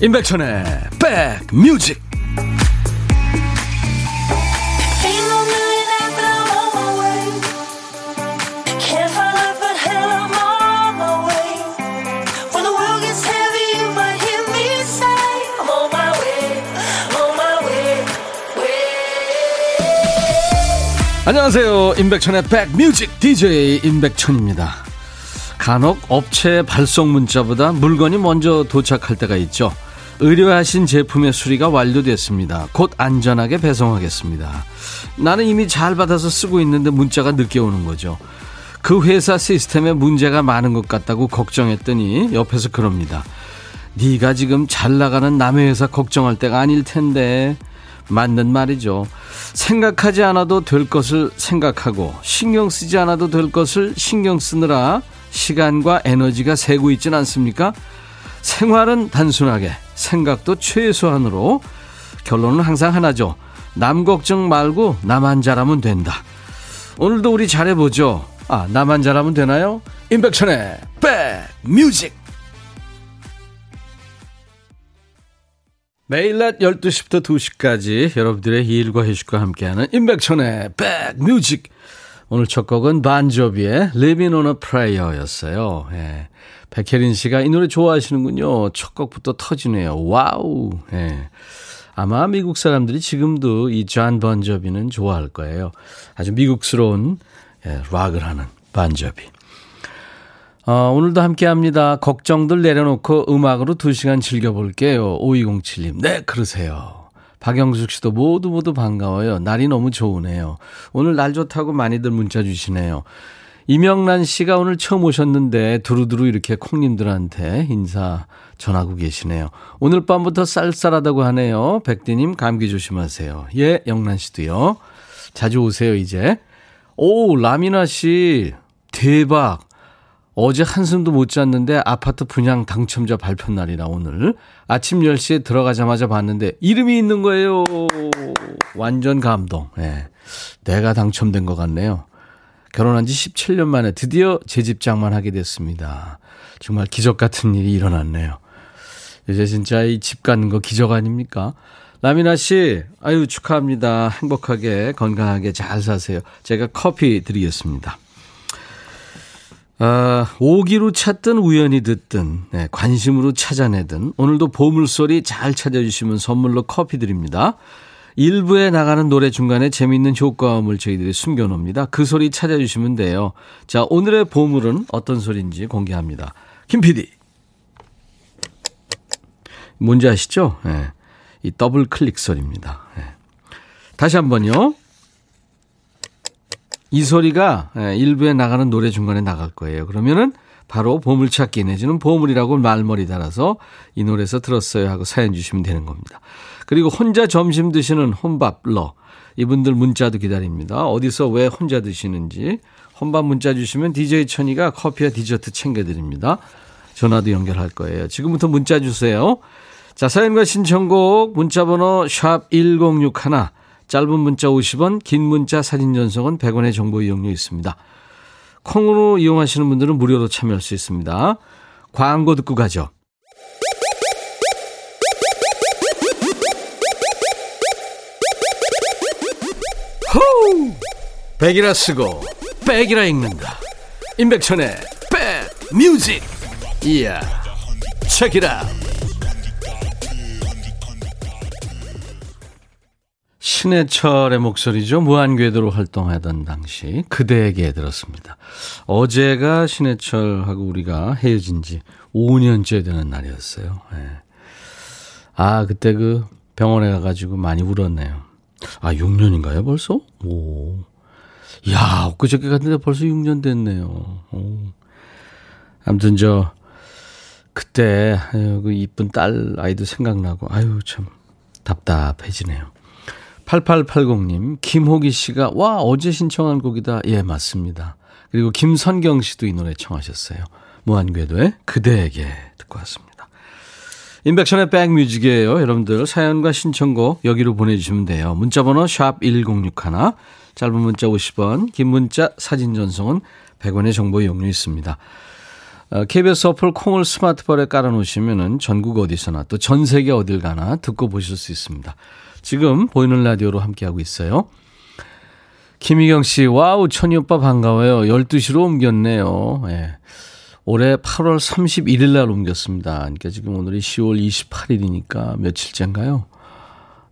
임백천의 백뮤직. 안녕하세요. 임백천의 백뮤직 DJ 임백천입니다. 간혹 업체 발송 문자보다 물건이 먼저 도착할 때가 있죠 의뢰하신 제품의 수리가 완료됐습니다. 곧 안전하게 배송하겠습니다. 나는 이미 잘 받아서 쓰고 있는데 문자가 늦게 오는 거죠. 그 회사 시스템에 문제가 많은 것 같다고 걱정했더니 옆에서 그럽니다. 네가 지금 잘 나가는 남의 회사 걱정할 때가 아닐 텐데 맞는 말이죠. 생각하지 않아도 될 것을 생각하고 신경 쓰지 않아도 될 것을 신경 쓰느라 시간과 에너지가 새고 있진 않습니까? 생활은 단순하게 생각도 최소한으로 결론은 항상 하나죠. 남 걱정 말고 나만 잘하면 된다. 오늘도 우리 잘해보죠. 아, 나만 잘하면 되나요? 임백천의 백뮤직 매일 낮 12시부터 2시까지 여러분들의 일과 휴식과 함께하는 임백천의 백뮤직 오늘 첫 곡은 본조비의 Living on a Prayer였어요. 예. 백혜린 씨가 이 노래 좋아하시는군요. 첫 곡부터 터지네요. Wow. 예. 아마 미국 사람들이 지금도 이 존 본조비는 좋아할 거예요. 아주 미국스러운 예, 락을 하는 본조비. 어, 오늘도 함께 합니다. 걱정들 내려놓고 음악으로 2시간 즐겨볼게요. 5207님. 네, 그러세요. 박영숙 씨도 모두 모두 반가워요. 날이 너무 좋으네요. 오늘 날 좋다고 많이들 문자 주시네요. 이명란 씨가 오늘 처음 오셨는데 두루두루 이렇게 콩님들한테 인사 전하고 계시네요. 오늘 밤부터 쌀쌀하다고 하네요. 백디님 감기 조심하세요. 예, 영란 씨도요. 자주 오세요, 이제. 오, 라미나 씨. 대박. 어제 한숨도 못 잤는데 아파트 분양 당첨자 발표 날이라 오늘 아침 10시에 들어가자마자 봤는데 이름이 있는 거예요. 완전 감동. 예. 네. 내가 당첨된 것 같네요. 결혼한 지 17년 만에 드디어 재집장만 하게 됐습니다. 정말 기적 같은 일이 일어났네요. 이제 진짜 이 집 가는 거 기적 아닙니까? 라미나 씨, 아유, 축하합니다. 행복하게, 건강하게 잘 사세요. 제가 커피 드리겠습니다. 아, 오기로 찾든 우연히 듣든, 네, 관심으로 찾아내든, 오늘도 보물소리 잘 찾아주시면 선물로 커피 드립니다. 일부에 나가는 노래 중간에 재미있는 효과음을 저희들이 숨겨놓습니다. 그 소리 찾아주시면 돼요. 자, 오늘의 보물은 어떤 소리인지 공개합니다. 김 PD. 뭔지 아시죠? 네. 이 더블 클릭 소리입니다. 네. 다시 한 번요. 이 소리가 예, 일부에 나가는 노래 중간에 나갈 거예요. 그러면은 바로 보물찾기 내지는 보물이라고 말머리 달아서 이 노래에서 들었어요 하고 사연 주시면 되는 겁니다. 그리고 혼자 점심 드시는 혼밥러 이분들 문자도 기다립니다. 어디서 왜 혼자 드시는지 혼밥 문자 주시면 DJ 천이가 커피와 디저트 챙겨드립니다. 전화도 연결할 거예요. 지금부터 문자 주세요. 자, 사연과 신청곡 문자번호 샵 1061, 짧은 문자 50원, 긴 문자 사진 전송은 100원의 정보 이용료 있습니다. 콩으로 이용하시는 분들은 무료로 참여할 수 있습니다. 광고 듣고 가죠. 호우! 백이라 쓰고 백이라 읽는다. 임백천의 백 뮤직. 이야. 책이라. 신해철의 목소리죠. 무한궤도로 활동하던 당시 그대에게 들었습니다. 어제가 신해철하고 우리가 헤어진 지 5년째 되는 날이었어요. 네. 아, 그때 그 병원에 가가지고 많이 울었네요. 아, 6년인가요, 벌써? 오. 야, 엊그저께 갔는데 벌써 6년 됐네요. 오. 아무튼 저, 그때, 아유, 그 이쁜 딸 아이도 생각나고, 아유, 참, 답답해지네요. 8880님, 김호기 씨가, 와, 어제 신청한 곡이다. 예, 맞습니다. 그리고 김선경 씨도 이 노래 청하셨어요. 무한궤도의 그대에게 듣고 왔습니다. 인백션의 백뮤직이에요. 여러분들 사연과 신청곡 여기로 보내주시면 돼요. 문자번호 샵 1061, 짧은 문자 50원, 긴 문자 사진 전송은 100원의 정보 이용료 있습니다. KBS 어, 어플 콩을 스마트폰에 깔아놓으시면 전국 어디서나 또 전 세계 어딜 가나 듣고 보실 수 있습니다. 지금 보이는 라디오로 함께하고 있어요. 김희경 씨, 와우, 천희 오빠 반가워요. 12시로 옮겼네요. 예. 올해 8월 31일 날 옮겼습니다. 그러니까 지금 오늘이 10월 28일이니까 며칠째인가요?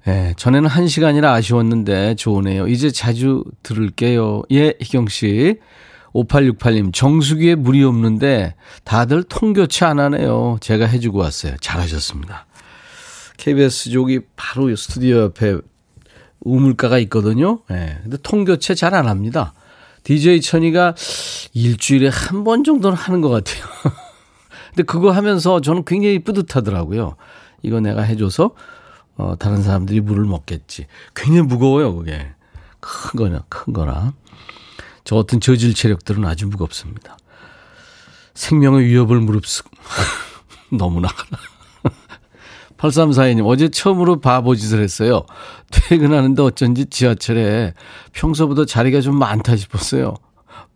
예, 전에는 1시간이라 아쉬웠는데 좋으네요. 이제 자주 들을게요. 예, 희경 씨. 5868님, 정수기에 물이 없는데 다들 통교체 안 하네요. 제가 해주고 왔어요. 잘하셨습니다. KBS 저기 바로 스튜디오 옆에 우물가가 있거든요. 예. 네, 근데 통교체 잘 안 합니다. DJ 천이가 일주일에 한 번 정도는 하는 것 같아요. 근데 그거 하면서 저는 굉장히 뿌듯하더라고요. 이거 내가 해줘서, 어, 다른 사람들이 물을 먹겠지. 굉장히 무거워요, 그게. 큰 거냐, 큰 거나. 저 같은 저질 체력들은 아주 무겁습니다. 생명의 위협을 무릅쓰고 너무나 8342님, 어제 처음으로 바보짓을 했어요. 퇴근하는데 어쩐지 지하철에 평소보다 자리가 좀 많다 싶었어요.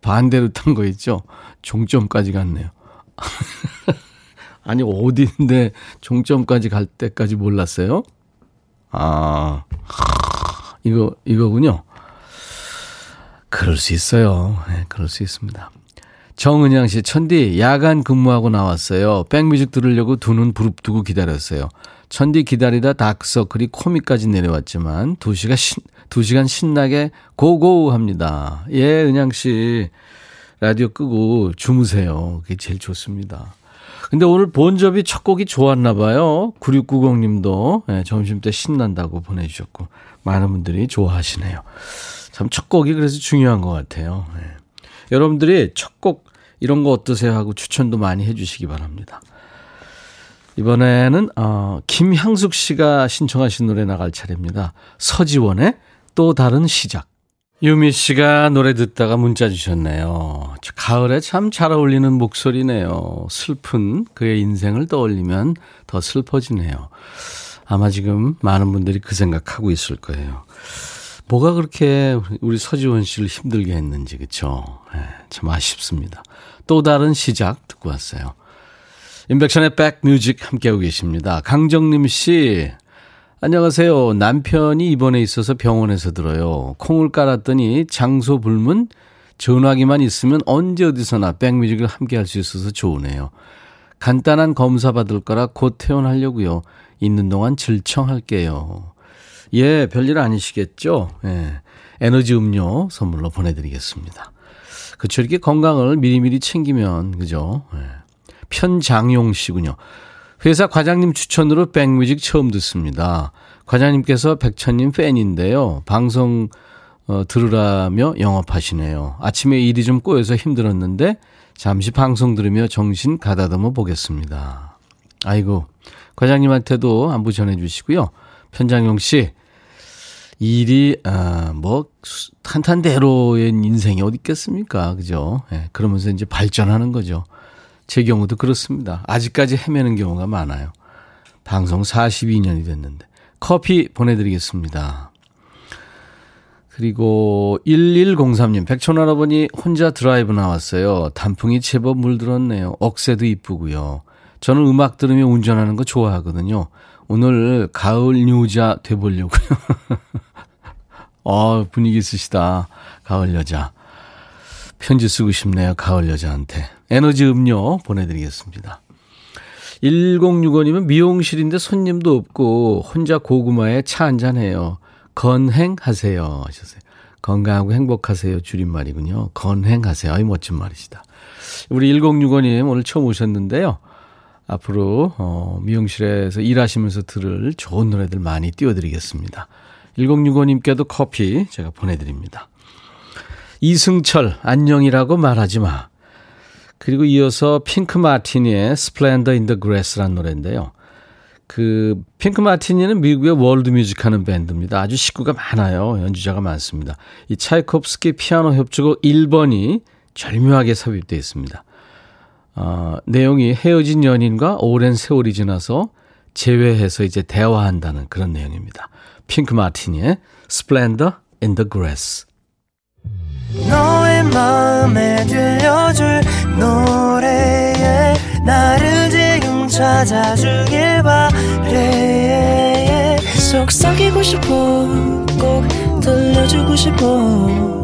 반대로 탄 거 있죠? 종점까지 갔네요. 아니, 어디인데 종점까지 갈 때까지 몰랐어요? 아, 이거, 이거군요. 그럴 수 있어요. 네, 그럴 수 있습니다. 정은양 씨, 천디, 야간 근무하고 나왔어요. 백뮤직 들으려고 두 눈 부릅뜨고 기다렸어요. 천디 기다리다 다크서클이 코미까지 내려왔지만, 두 시간, 신, 두 시간 신나게 고고 합니다. 예, 은양 씨, 라디오 끄고 주무세요. 그게 제일 좋습니다. 근데 오늘 본접이 첫 곡이 좋았나 봐요. 9690님도 네, 점심 때 신난다고 보내주셨고, 많은 분들이 좋아하시네요. 참 첫 곡이 그래서 중요한 것 같아요. 네. 여러분들이 첫 곡 이런 거 어떠세요 하고 추천도 많이 해주시기 바랍니다. 이번에는 어, 김향숙 씨가 신청하신 노래 나갈 차례입니다. 서지원의 또 다른 시작. 유미 씨가 노래 듣다가 문자 주셨네요. 가을에 참 잘 어울리는 목소리네요. 슬픈 그의 인생을 떠올리면 더 슬퍼지네요. 아마 지금 많은 분들이 그 생각하고 있을 거예요. 뭐가 그렇게 우리 서지원 씨를 힘들게 했는지 그쵸? 네, 참 아쉽습니다. 또 다른 시작 듣고 왔어요. 인백션의 백뮤직 함께하고 계십니다. 강정림 씨 안녕하세요. 남편이 입원해 있어서 병원에서 들어요. 콩을 깔았더니 장소 불문 전화기만 있으면 언제 어디서나 백뮤직을 함께 할 수 있어서 좋으네요. 간단한 검사 받을 거라 곧 퇴원하려고요. 있는 동안 질청할게요. 예, 별일 아니시겠죠? 예. 에너지 음료 선물로 보내드리겠습니다. 그쵸. 이렇게 건강을 미리미리 챙기면, 그죠? 예. 편장용 씨군요. 회사 과장님 추천으로 백뮤직 처음 듣습니다. 과장님께서 백천님 팬인데요. 방송 어, 들으라며 영업하시네요. 아침에 일이 좀 꼬여서 힘들었는데 잠시 방송 들으며 정신 가다듬어 보겠습니다. 아이고, 과장님한테도 안부 전해주시고요. 편장용 씨, 일이 아뭐 탄탄대로의 인생이 어디 있겠습니까? 그죠? 예, 그러면서 이제 발전하는 거죠. 제 경우도 그렇습니다. 아직까지 헤매는 경우가 많아요. 방송 42년이 됐는데 커피 보내드리겠습니다. 그리고 1103님, 백촌할아버니 혼자 드라이브 나왔어요. 단풍이 제법 물들었네요. 억새도 이쁘고요. 저는 음악 들으며 운전하는 거 좋아하거든요. 오늘 가을 뉴자 돼보려고요. 어, 분위기 있으시다. 가을 여자. 편지 쓰고 싶네요. 가을 여자한테. 에너지 음료 보내드리겠습니다. 1065님은 미용실인데 손님도 없고 혼자 고구마에 차 한잔 해요. 건행하세요. 하셨어요. 건강하고 행복하세요. 줄임말이군요. 건행하세요. 아이, 멋진 말이시다. 우리 1065님 오늘 처음 오셨는데요. 앞으로, 어, 미용실에서 일하시면서 들을 좋은 노래들 많이 띄워드리겠습니다. 1065님께도 커피 제가 보내드립니다. 이승철, 안녕이라고 말하지 마. 그리고 이어서 핑크 마티니의 Splendor in the Grass라는 노래인데요. 그 핑크 마티니는 미국의 월드 뮤직 하는 밴드입니다. 아주 식구가 많아요. 연주자가 많습니다. 이 차이콥스키 피아노 협주곡 1번이 절묘하게 삽입되어 있습니다. 어, 내용이 헤어진 연인과 오랜 세월이 지나서 재회해서 이제 대화한다는 그런 내용입니다. 핑크 마티니의 Splendor in the Grass. 너의 마음에 들려줄 노래에 나를 지금 찾아주길 바래 속삭이고 싶어 꼭 들려주고 싶어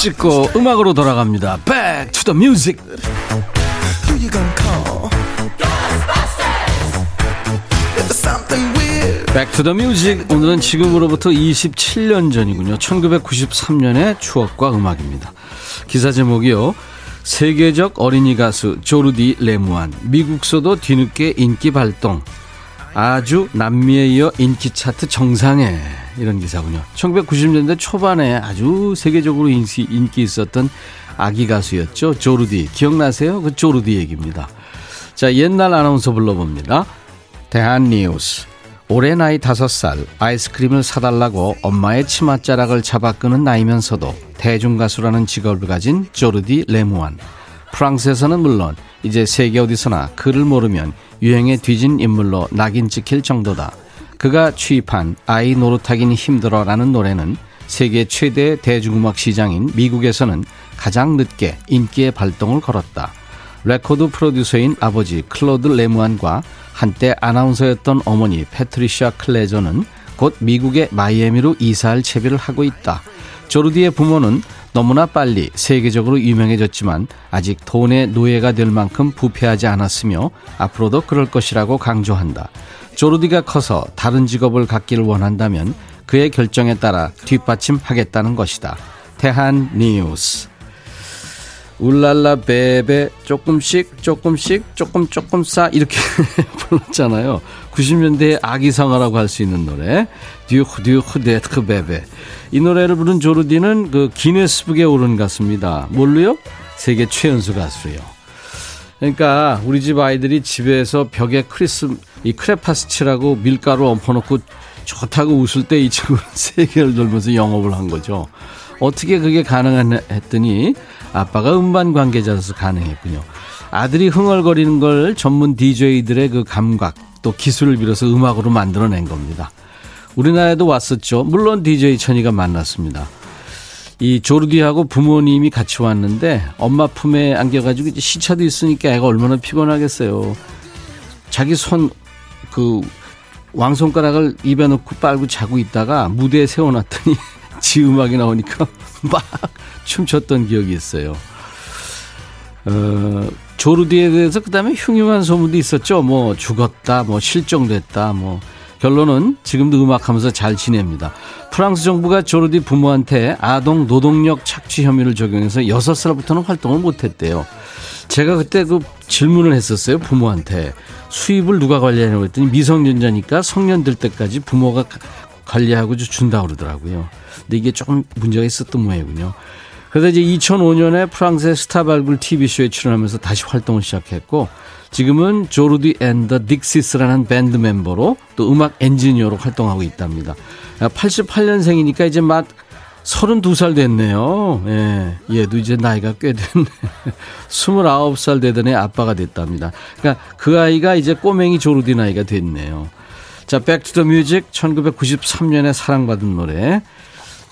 찍고 음악으로 돌아갑니다. Back to the music. The music. 오늘은 지금으로부터 27년 전이군요. 1993년의 추억과 음악입니다. 기사 제목이요. 세계적 어린이 가수 조르디 레무안. 미국서도 뒤늦게 인기 발동. 아주 남미에 이어 인기 차트 정상에 이런 기사군요. 1990년대 초반에 아주 세계적으로 인기, 인기 있었던 아기 가수였죠. 조르디. 기억나세요? 그 조르디 얘기입니다. 자, 옛날 아나운서 불러봅니다. 대한뉴스. 올해 나이 다섯 살 아이스크림을 사달라고 엄마의 치맛자락을 잡아 끄는 나이면서도 대중가수라는 직업을 가진 조르디 레무안. 프랑스에서는 물론 이제 세계 어디서나 그를 모르면 유행에 뒤진 인물로 낙인 찍힐 정도다. 그가 취입한 아이 노릇하긴 힘들어라는 노래는 세계 최대 대중음악 시장인 미국에서는 가장 늦게 인기의 발동을 걸었다. 레코드 프로듀서인 아버지 클로드 레무안과 한때 아나운서였던 어머니 패트리샤 클레저는 곧 미국의 마이애미로 이사할 채비를 하고 있다. 조르디의 부모는 너무나 빨리 세계적으로 유명해졌지만 아직 돈의 노예가 될 만큼 부패하지 않았으며 앞으로도 그럴 것이라고 강조한다. 조르디가 커서 다른 직업을 갖기를 원한다면 그의 결정에 따라 뒷받침하겠다는 것이다. 대한 뉴스. Oh là là bébé 조금씩 조금씩 조금 조금 싸 이렇게 불렀잖아요. 90년대의 아기상어라고 할 수 있는 노래 Dur dur d'être bébé 이 노래를 부른 조르디는 그 기네스북에 오른 가수입니다. 뭘로요? 세계 최연소 가수요. 그러니까 우리 집 아이들이 집에서 벽에 크리스 이 크레파스 칠하고 밀가루 엎어놓고 좋다고 웃을 때 이 친구는 세계를 돌면서 영업을 한 거죠. 어떻게 그게 가능한 했더니 아빠가 음반 관계자로서 가능했군요. 아들이 흥얼거리는 걸 전문 DJ들의 그 감각 또 기술을 빌어서 음악으로 만들어낸 겁니다. 우리나라에도 왔었죠. 물론 DJ 천이가 만났습니다. 이 조르디하고 부모님이 같이 왔는데 엄마 품에 안겨가지고 시차도 있으니까 애가 얼마나 피곤하겠어요. 자기 손 그 왕손가락을 입에 넣고 빨고 자고 있다가 무대에 세워놨더니 지 음악이 나오니까 막 춤췄던 기억이 있어요. 어, 조르디에 대해서 그 다음에 흉흉한 소문도 있었죠. 뭐 죽었다, 뭐 실종됐다, 뭐 결론은 지금도 음악하면서 잘 지냅니다. 프랑스 정부가 조르디 부모한테 아동 노동력 착취 혐의를 적용해서 6살부터는 활동을 못했대요. 제가 그때 그 질문을 했었어요. 부모한테. 수입을 누가 관리하냐고 했더니 미성년자니까 성년 될 때까지 부모가 관리하고 준다고 그러더라고요. 근데 이게 조금 문제가 있었던 모양이군요. 그래서 이제 2005년에 프랑스의 스타 발굴 TV쇼에 출연하면서 다시 활동을 시작했고 지금은 조르디 and the Dixies라는 밴드 멤버로 또 음악 엔지니어로 활동하고 있답니다. 88년생이니까 이제 막 32살 됐네요. 예, 얘도 이제 나이가 꽤 됐네. 29살 되던 애 아빠가 됐답니다. 그러니까 그 아이가 이제 꼬맹이 조르디 나이가 됐네요. 자, Back to the Music 1993년에 사랑받은 노래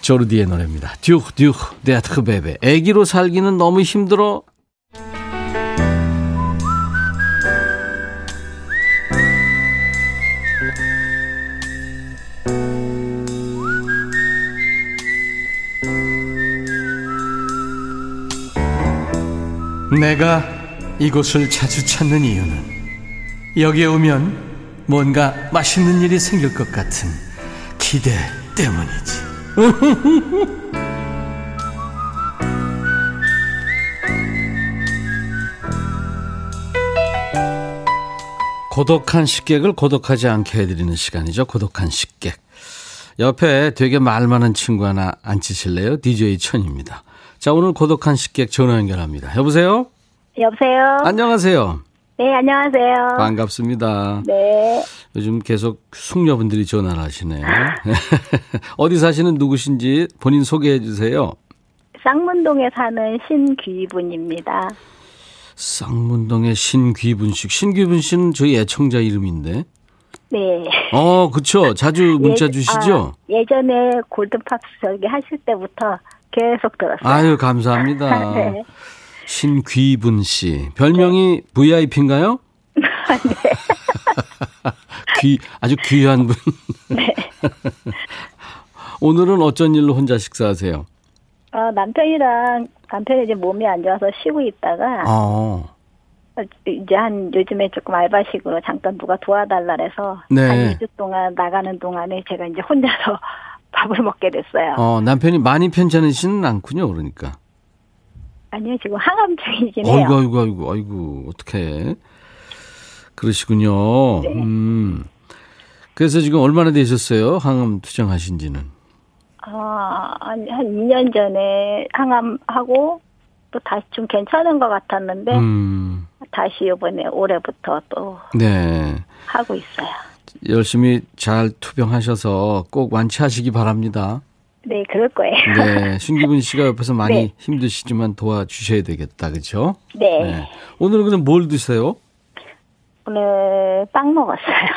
조르디의 노래입니다. Dur dur d'être bébé. 애기로 살기는 너무 힘들어. 내가 이곳을 자주 찾는 이유는 여기에 오면 뭔가 맛있는 일이 생길 것 같은 기대 때문이지. 고독한 식객을 고독하지 않게 해드리는 시간이죠. 고독한 식객. 옆에 되게 말 많은 친구 하나 앉히실래요? DJ 천입니다. 자, 오늘 고독한 식객 전화 연결합니다. 여보세요? 여보세요? 안녕하세요. 네, 안녕하세요. 반갑습니다. 네. 요즘 계속 숙녀분들이 전화를 하시네요. 어디 사시는 누구신지 본인 소개해 주세요. 쌍문동에 사는 신귀분입니다. 쌍문동의 신귀분 씨. 신귀분 씨는 저희 애청자 이름인데. 네. 어, 그쵸. 자주 문자 예- 주시죠? 아, 예전에 골든팝스 저기 하실 때부터 계속 들었어요. 아유, 감사합니다. 네. 신귀분 씨. 별명이 VIP인가요? 귀, 아주 귀한 분. 네. 오늘은 어쩐 일로 혼자 식사하세요? 어, 남편이랑 남편이 이제 몸이 안 좋아서 쉬고 있다가 어, 이제 한 요즘에 조금 알바식으로 잠깐 누가 도와달라 해서 네. 한 2주 동안 나가는 동안에 제가 이제 혼자서 밥을 먹게 됐어요. 어, 남편이 많이 편찮으시는 않군요, 그러니까. 아니요, 지금 항암 중이긴 해요. 아이고, 아이고, 아이고, 아이고, 어떡해. 그러시군요. 네. 음. 그래서 지금 얼마나 되셨어요? 항암 투정하신 지는? 아, 한, 한 2년 전에 항암하고 또 다시 좀 괜찮은 것 같았는데 음. 다시 이번에 올해부터 또 네. 하고 있어요. 열심히 잘 투병하셔서 꼭 완치하시기 바랍니다. 네, 그럴 거예요. 네. 신기분 씨가 옆에서 많이 네. 힘드시지만 도와주셔야 되겠다. 그죠? 네. 네. 오늘은 그럼 뭘 드세요? 오늘 빵 먹었어요.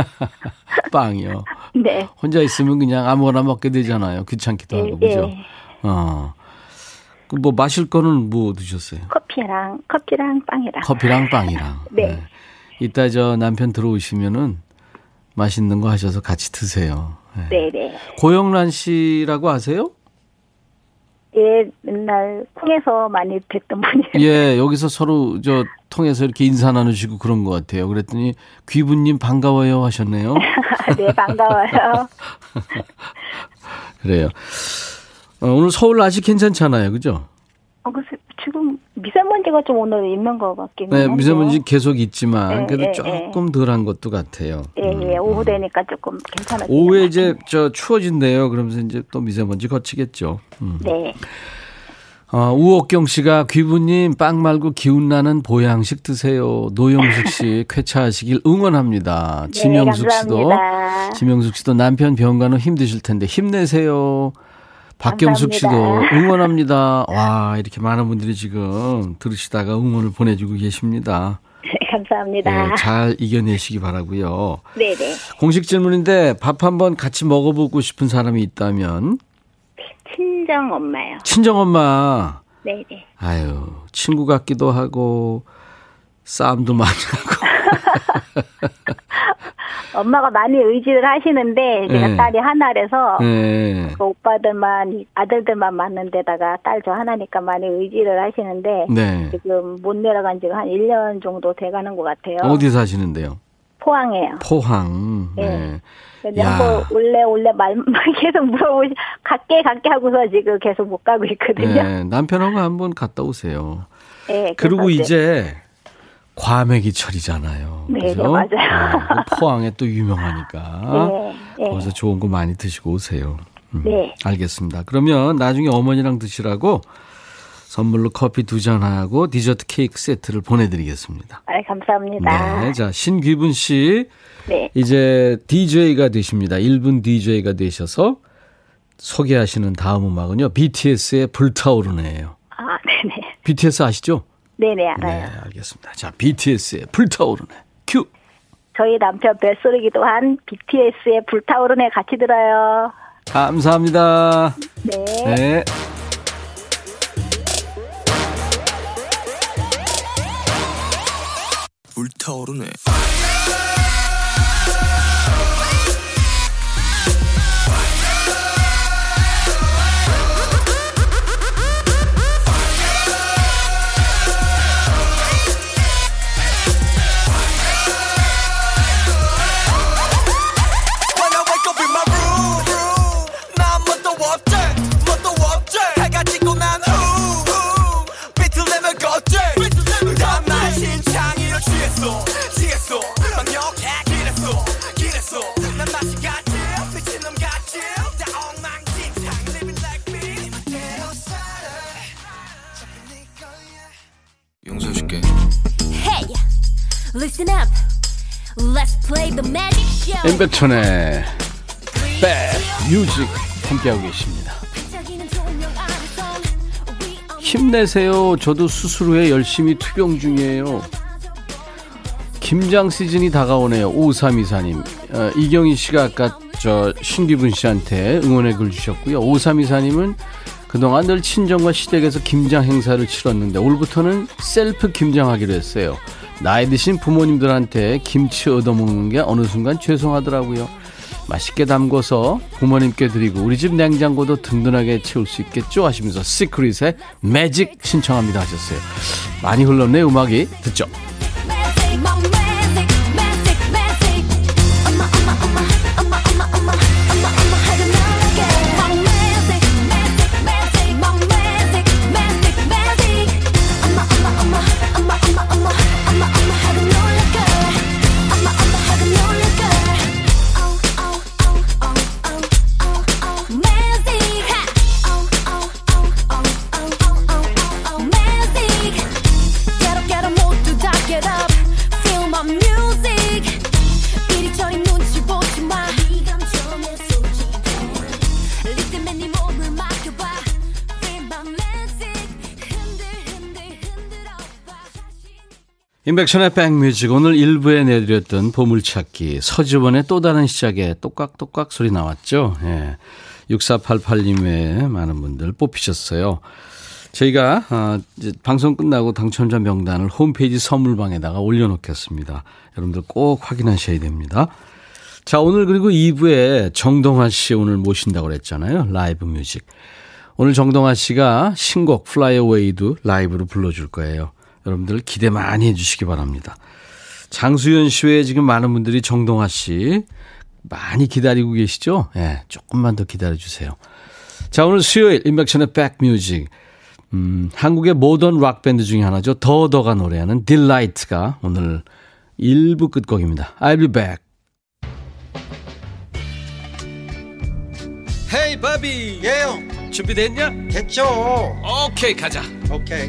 빵이요. 네. 혼자 있으면 그냥 아무거나 먹게 되잖아요. 귀찮기도 하고. 예, 그죠? 예. 어. 그뭐 마실 거는 뭐 드셨어요? 커피랑 커피랑 빵이랑. 커피랑 빵이랑. 네. 이따 저 남편 들어오시면은 맛있는 거 하셔서 같이 드세요. 네. 네, 네. 고영란 씨라고 아세요? 예, 맨날 콩에서 많이 뵀던 분이에요. 예, 여기서 서로 저 통해서 이렇게 인사 나누시고 그런 것 같아요. 그랬더니 귀부님 반가워요 하셨네요. 네, 반가워요. 그래요. 어, 오늘 서울 날씨 괜찮잖아요. 그죠? 어, 글쎄, 미세먼지가 좀 오늘 있는 것 같긴 네, 한데요. 미세먼지 계속 있지만 예, 그래도 예, 조금 덜한 것도 같아요. 예, 예, 오후 되니까 조금 괜찮아요. 오후에 이제 저 추워진대요. 그러면서 이제 또 미세먼지 거치겠죠. 음. 네. 어, 우옥경 씨가 귀부님 빵 말고 기운 나는 보양식 드세요. 노영숙 씨 쾌차하시길 응원합니다. 지명숙 씨도 네, 감사합니다. 지명숙 씨도 남편 병간호 힘드실 텐데 힘내세요. 박경숙 씨도. 응원합니다. 와 이렇게 많은 분들이 지금 들으시다가 응원을 보내주고 계십니다. 네, 감사합니다. 예, 잘 이겨내시기 바라고요. 네, 네. 공식 질문인데 밥 한번 같이 먹어보고 싶은 사람이 있다면 친정 엄마요. 친정 엄마. 네, 네. 아유 친구 같기도 하고 싸움도 많이 하고. 엄마가 많이 의지를 하시는데 제가 네. 딸이 하나라서 네. 그 오빠들만 아들들만 맞는 데다가 딸 저 하나니까 많이 의지를 하시는데 네. 지금 못 내려간 지가 한 1년 정도 돼가는 것 같아요. 어디 사시는데요? 포항에요. 포항. 네. 네. 근데 야. 한번 올래 올래 말 계속 물어보시 갈게 갈게 하고서 지금 계속 못 가고 있거든요. 네. 남편하고 한번 갔다 오세요. 네, 그리고 이제 과메기 철이잖아요. 네, 그죠? 네, 맞아요. 네, 그 포항에 또 유명하니까. 네, 네. 거기서 좋은 거 많이 드시고 오세요. 음, 네. 알겠습니다. 그러면 나중에 어머니랑 드시라고 선물로 커피 두 잔하고 디저트 케이크 세트를 보내드리겠습니다. 아, 감사합니다. 네. 자, 신귀분 씨. 네. 이제 DJ가 되십니다. 1분 DJ가 되셔서 소개하시는 다음 음악은요. BTS의 불타오르네요. 아, 네네. BTS 아시죠? 네네, 네, 알아요. 알겠습니다. 자, BTS의 불타오르네. 큐. 저희 남편 뱃소리기도 한 BTS의 불타오르네 같이 들어요. 감사합니다. 네. 네. 불타오르네. Listen up. Let's play the magic show. 임백천의 백뮤직 함께하고 계십니다. 힘내세요. 저도 수술 후에 열심히 투병 중이에요. 김장 시즌이 다가오네요. 5324님. 어, 이경희 씨가 아까 저 신기분 씨한테 응원의 글 주셨고요. 5324님은 그동안 늘 친정과 시댁에서 김장 행사를 치렀는데 올부터는 셀프 김장하기로 했어요. 나이 드신 부모님들한테 김치 얻어먹는 게 어느 순간 죄송하더라고요. 맛있게 담궈서 부모님께 드리고 우리 집 냉장고도 든든하게 채울 수 있겠죠 하시면서 시크릿의 매직 신청합니다 하셨어요. 많이 흘렀네 음악이 듣죠. 인백션의 Back Music 오늘 1부에 내드렸던 보물찾기 서지원의 또 다른 시작에 똑깍똑깍 소리 나왔죠. 예. 6488님 외에 많은 분들 뽑히셨어요. 저희가 어, 방송 끝나고 당첨자 명단을 홈페이지 선물방에다가 올려놓겠습니다. 여러분들 꼭 확인하셔야 됩니다. 자 오늘 그리고 2부에 정동아 씨 오늘 모신다고 그랬잖아요. Live Music. 오늘 정동아 씨가 신곡 Fly Away도 라이브로 불러줄 거예요. 여러분들 기대 많이 해주시기 바랍니다. 장수연 씨 외에 지금 많은 분들이 정동아 씨 많이 기다리고 계시죠? 예, 네, 조금만 더 기다려주세요. 자, 오늘 수요일 인백션의 Back Music. 음, 한국의 모던 락밴드 중에 하나죠. 더더가 노래하는 Delight가 오늘 1부 끝곡입니다. I'll be back. Hey 바비 예영 준비됐냐? 됐죠 오케이 가자 오케이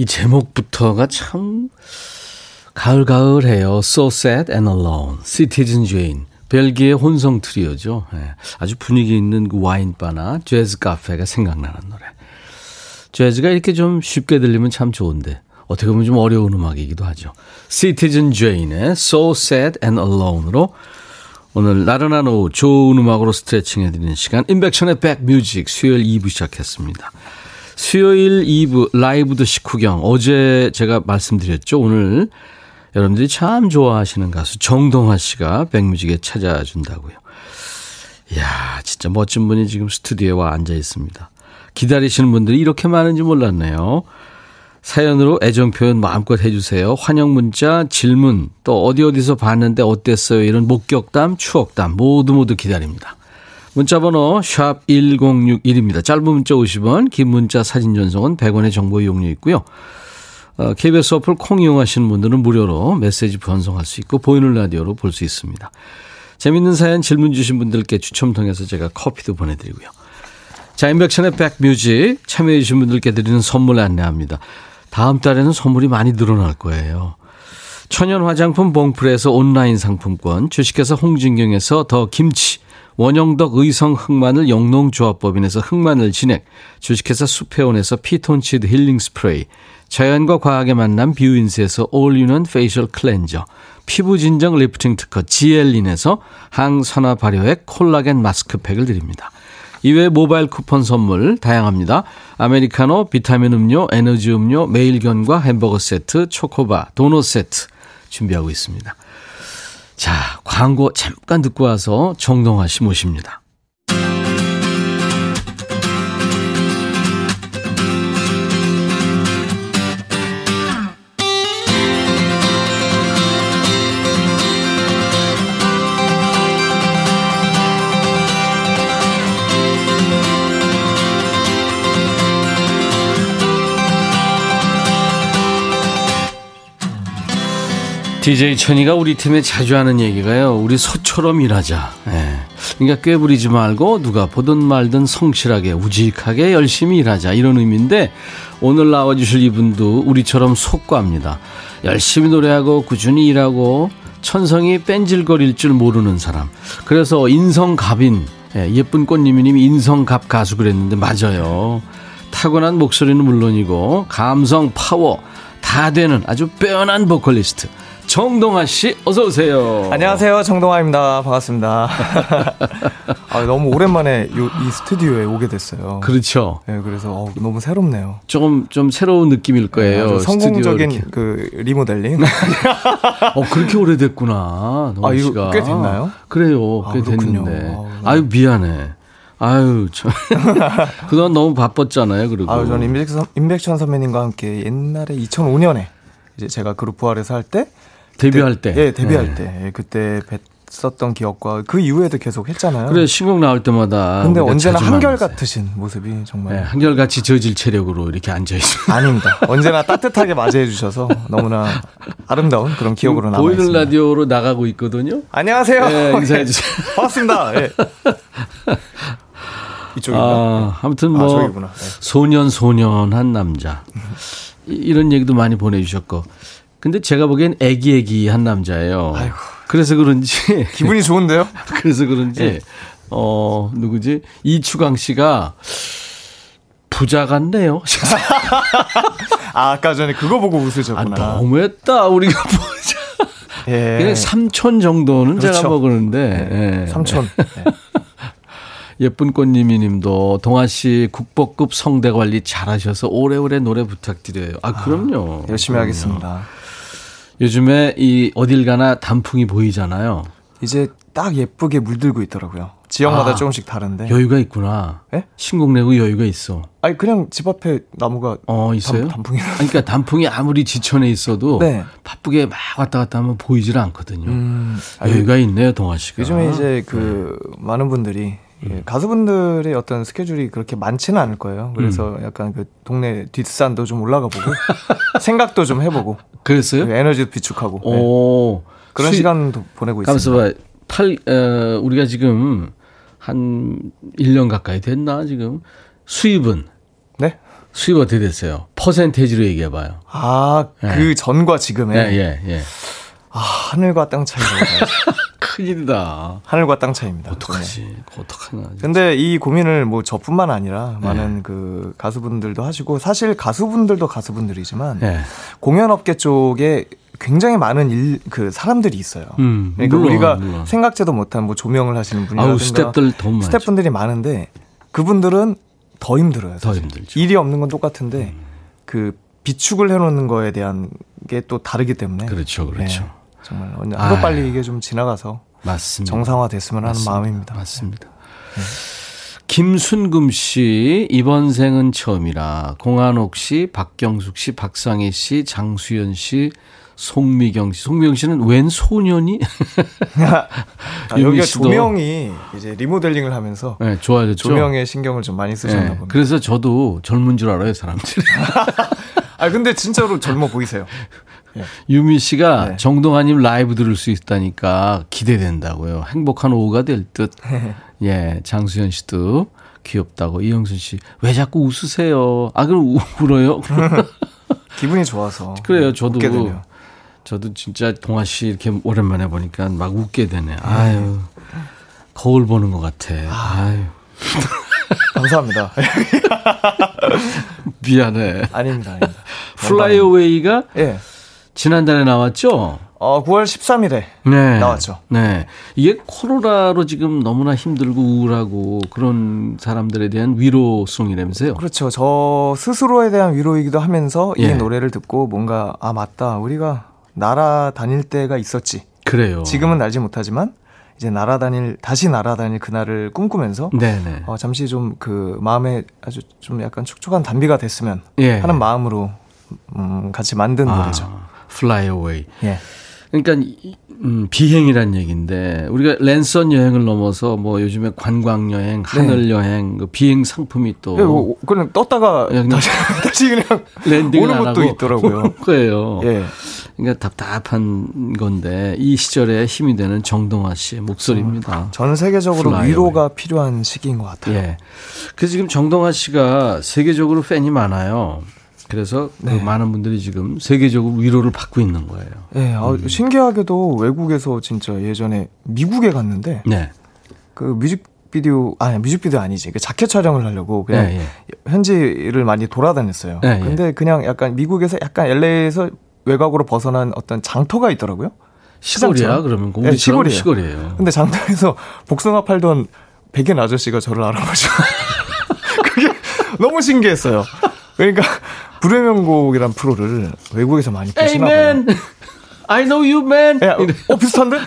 이 제목부터가 참 가을가을해요. So sad and alone. Citizen Jane. 벨기에 혼성 트리오죠. 예, 아주 분위기 있는 그 와인바나 재즈 카페가 생각나는 노래. 재즈가 이렇게 좀 쉽게 들리면 참 좋은데 어떻게 보면 좀 어려운 음악이기도 하죠. Citizen Jane의 So Sad and Alone으로 오늘 나른한 오후 좋은 음악으로 스트레칭 해드리는 시간 인백션의 백뮤직 수요일 2부 시작했습니다. 수요일 2부 라이브도 식후경 어제 제가 말씀드렸죠. 오늘 여러분들이 참 좋아하시는 가수 정동화 씨가 백뮤직에 찾아준다고요. 이야 진짜 멋진 분이 지금 스튜디오에 와 앉아 있습니다. 기다리시는 분들이 이렇게 많은지 몰랐네요. 사연으로 애정 표현 마음껏 해주세요. 환영 문자, 질문, 또 어디 어디서 봤는데 어땠어요? 이런 목격담, 추억담 모두 모두 기다립니다. 문자번호 샵 1061입니다. 짧은 문자 50원, 긴 문자 사진 전송은 100원의 정보 이용료 있고요. 어, KBS 어플 콩 이용하시는 분들은 무료로 메시지 전송할 수 있고 보이는 라디오로 볼 수 있습니다. 재밌는 사연 질문 주신 분들께 추첨 통해서 제가 커피도 보내드리고요. 자, 인백션의 백뮤직 참여해 주신 분들께 드리는 선물 안내합니다. 다음 달에는 선물이 많이 늘어날 거예요. 천연 화장품 봉풀에서 온라인 상품권, 주식회사 홍진경에서 더 김치, 원형덕 의성 흑마늘 영농조합법인에서 흑마늘 진액, 주식회사 수페온에서 피톤치드 힐링 스프레이, 자연과 과학의 만남 뷰인스에서 올리는 facial cleanser, 피부 진정 리프팅 특허 지엘린에서 항산화 발효액 콜라겐 마스크팩을 드립니다. 이외에 모바일 쿠폰 선물 다양합니다. 아메리카노, 비타민 음료, 에너지 음료, 매일견과 햄버거 세트, 초코바, 도넛 세트 준비하고 있습니다. 자, 광고 잠깐 듣고 와서 정동아 씨 모십니다. DJ 천이가 우리 팀에 자주 하는 얘기가요. 우리 소처럼 일하자. 예. 그러니까 꾀부리지 말고 누가 보든 말든 성실하게 우직하게 열심히 일하자 이런 의미인데 오늘 나와주실 이분도 우리처럼 속과입니다. 열심히 노래하고 꾸준히 일하고 천성이 뺀질거릴 줄 모르는 사람. 그래서 인성갑인 예, 예쁜 꽃님이님이 인성갑 가수 그랬는데 맞아요. 타고난 목소리는 물론이고 감성 파워 다 되는 아주 빼어난 보컬리스트 정동아 씨 어서 오세요. 안녕하세요. 정동아입니다. 반갑습니다. 아, 너무 오랜만에 요, 이 스튜디오에 오게 됐어요. 그렇죠. 네, 그래서 어, 너무 새롭네요. 조금 좀 새로운 느낌일 거예요. 아주 스튜디오 성공적인. 그 리모델링. 어 그렇게 오래됐구나. 아, 이거. 꽤 됐나요? 그래요. 아, 꽤 그렇군요. 됐는데. 아우, 아유 미안해. 아유 참. 그동안 너무 바빴잖아요. 그리고. 아, 저는 임백천, 임백천 선배님과 함께 옛날에 2005년에 이제 제가 그룹 부활에서 할 때 데뷔할 때. 예, 데뷔할 네. 때 예, 그때 뵀었던 기억과 그 이후에도 계속 했잖아요. 그래 신곡 나올 때마다. 근데 언제나 한결. 같으신 모습이 정말 네, 한결같이 저질 체력으로 이렇게 앉아 있어요. 아닙니다. 언제나 따뜻하게 맞이해 주셔서 너무나 아름다운 그런 기억으로 남아 보이는 있습니다. 라디오로 나가고 있거든요. 안녕하세요. 네, 인사해 주세요. 반갑습니다. 예. 이쪽인가? 아, 아무튼 아, 뭐 저기구나. 네. 소년 소년한 남자 이- 이런 얘기도 많이 보내주셨고 근데 제가 보기엔 애기애기한 남자예요. 아이고. 그래서 그런지 기분이 좋은데요? 그래서 그런지 예. 어 누구지 이추강 씨가 부자 같네요. 아, 아까 전에 그거 보고 아, 웃으셨구나. 너무했다 우리가 부자. 예. 그냥 삼촌 정도는 제가 그렇죠. 먹었는데 예. 삼촌. 예. 예쁜 꽃님이 님도 동아 씨 국보급 성대 관리 잘하셔서 오래오래 노래 부탁드려요. 아 그럼요. 열심히 그럼요. 하겠습니다. 요즘에 이 어딜 가나 단풍이 보이잖아요. 이제 딱 예쁘게 물들고 있더라고요. 지역마다 아, 조금씩 다른데. 여유가 있구나. 예? 신곡 내고 여유가 있어. 아니 그냥 집 앞에 나무가 어 있어요? 단, 단풍이. 그러니까 단풍이 아무리 지천에 있어도 네. 바쁘게 막 왔다 갔다 하면 보이질 않거든요. 음, 여유가 있네요, 동아 씨가. 요즘에 이제 그 많은 분들이 음. 예, 가수분들의 어떤 스케줄이 그렇게 많지는 않을 거예요. 그래서 음. 약간 그 동네 뒷산도 좀 올라가 보고 생각도 좀 해보고 그랬어요? 그 에너지도 비축하고 예, 오 그런 수입- 시간도 보내고 있습니다. 봐. 팔, 어, 우리가 지금 한 1년 가까이 됐나, 지금? 수입은? 네? 수입 어떻게 됐어요? 퍼센테이지로 얘기해 봐요. 아, 예. 그 전과 지금의 예, 예, 예. 아, 하늘과 땅 봐야죠. 큰일이다. 하늘과 땅 차이입니다. 네. 어떡하지? 어떡하나. 근데 이 고민을 뭐 저뿐만 아니라 많은 그 가수분들도 하시고 사실 가수분들도 가수분들이지만 예. 공연업계 쪽에 굉장히 많은 일, 그 사람들이 있어요. 음, 그러니까 물론, 우리가 물론. 생각지도 못한 뭐 조명을 하시는 분이라든가 더 많죠. 스태프분들이 많은데 그분들은 더 힘들어요. 더 사실. 힘들죠. 음. 일이 없는 건 똑같은데 그 비축을 해놓는 거에 대한 게 또 다르기 때문에 그렇죠, 그렇죠. 네, 정말 언제 하루 아유. 빨리 이게 좀 지나가서 맞습니다. 정상화됐으면 하는 맞습니다. 마음입니다. 맞습니다. 김순금 씨, 이번 생은 처음이라 공한옥 씨, 박경숙 씨, 박상희 씨, 장수연 씨, 송미경 씨. 송미경 씨는 웬 소년이? 아, 여기가 조명이 이제 리모델링을 하면서 네, 좋아졌죠. 조명에 신경을 좀 많이 쓰셨나 네, 봅니다. 그래서 저도 젊은 줄 알아요, 사람들이. 아 근데 진짜로 젊어 보이세요. 유미 씨가 네. 정동아님 라이브 들을 수 있다니까 기대된다고요. 행복한 오후가 될 듯. 예, 장수연 씨도 귀엽다고. 이영순 씨, 왜 자꾸 웃으세요? 아, 그럼 우- 울어요? 기분이 좋아서. 그래요, 저도. 웃게 되네요. 저도 진짜 동아 씨 이렇게 오랜만에 보니까 막 웃게 되네. 아유, 거울 보는 것 같아. 아유, 감사합니다. 미안해. 아닙니다, 아닙니다. Fly Away가 예. 지난달에 나왔죠? 어, 9월 13일에 네. 나왔죠. 네. 이게 코로나로 지금 너무나 힘들고 우울하고 그런 사람들에 대한 위로송이라면서요? 그렇죠. 저 스스로에 대한 위로이기도 하면서 예. 이 노래를 듣고 뭔가 아 맞다. 우리가 날아다닐 때가 있었지. 그래요. 지금은 날지 못하지만 이제 날아다닐 다시 날아다닐 그날을 꿈꾸면서 네네. 어, 잠시 좀 그 마음에 아주 좀 약간 촉촉한 단비가 됐으면 예. 하는 마음으로 음, 같이 만든 노래죠. 아, Fly Away. 예. 그러니까 이- 음, 비행이란 얘기인데 우리가 랜선 여행을 넘어서 뭐 요즘에 관광 여행, 하늘 여행, 그 비행 상품이 또 예, 뭐, 그냥 떴다가 예, 그냥 다시, 다시 그냥 랜딩을 오는 안 것도 있더라고요. 거예요. 예. 그러니까 답답한 건데 이 시절에 힘이 되는 정동아 씨의 목소리입니다. 전 세계적으로 Fly 위로가 필요한 시기인 것 같아요. 예. 그래서 지금 정동아 씨가 세계적으로 팬이 많아요. 그래서 그 네. 많은 분들이 지금 세계적으로 위로를 받고 있는 거예요. 예, 아, 신기하게도 외국에서 진짜 예전에 미국에 갔는데 네. 그 뮤직 비디오 아니 뮤직비디오 아니지 그 자켓 촬영을 하려고 그냥 예, 예. 현지를 많이 돌아다녔어요. 예, 예. 근데 그냥 약간 미국에서 약간 LA에서 외곽으로 벗어난 어떤 장터가 있더라고요. 시골이야. 그러면 네, 우리 시골이에요. 시골이에요. 근데 장터에서 복숭아 팔던 백인 아저씨가 저를 알아보시고 그게 너무 신기했어요. 그러니까 불의 명곡이란 프로를 외국에서 많이 Hey 보시나 봐요. man, I know you man. 예, 어, 비슷한데?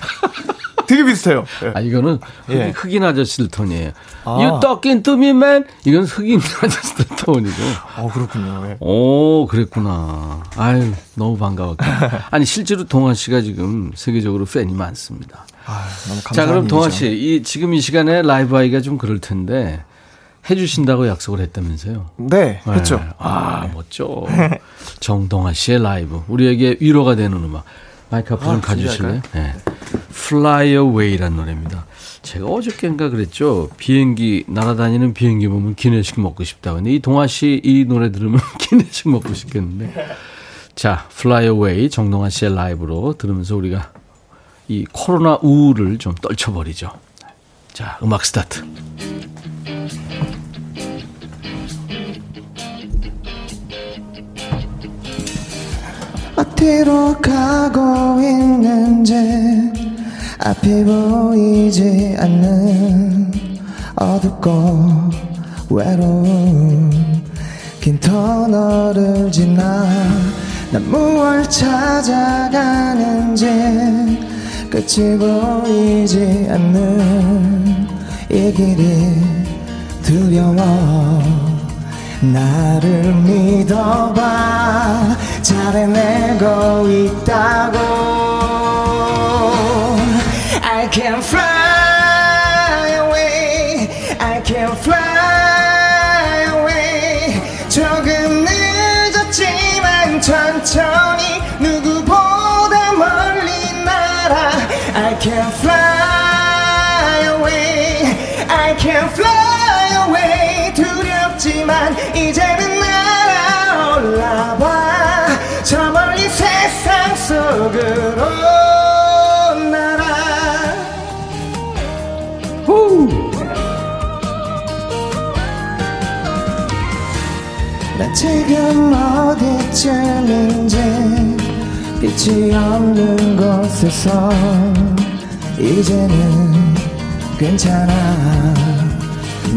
되게 비슷해요. 예. 아 이거는 흑, 예. 흑인 아저씨들 톤이에요. 아. You talking to me man? 이건 흑인 아저씨들 톤이고. 어, 그렇군요. 예. 오, 그랬구나. 아유, 너무 반가웠다. 아니, 실제로 동환 씨가 지금 세계적으로 팬이 많습니다. 아, 너무 감사한 자, 그럼 일이죠. 씨, 이, 지금 이 시간에 라이브 하기가 좀 그럴 텐데, 해주신다고 약속을 했다면서요? 네, 했죠. 네. 아, 멋져. 정동아 씨의 라이브. 우리에게 위로가 되는 음악. 마이크 앞으로 좀 아, 가주실래요? 네. Fly Away라는 노래입니다. 제가 어저께인가 그랬죠. 비행기, 날아다니는 비행기 보면 기내식 먹고 싶다고. 근데 이 동아 씨 이 노래 들으면 기내식 먹고 싶겠는데. 자, Fly Away 정동아 씨의 라이브로 들으면서 우리가 이 코로나 우울을 좀 떨쳐버리죠. 자, 음악 스타트. 어디로 가고 있는지 앞이 보이지 않는 어둡고 외로운 긴 터널을 지나 난 무얼 찾아가는지 끝이 보이지 않는 이 길이 두려워 나를 믿어봐 잘 해내고 있다고 I can fly away I can fly away 조금 늦었지만 천천히 누구보다 멀리 날아 I can fly away I can fly 지금 어디쯤인지 빛이 없는 곳에서 이제는 괜찮아.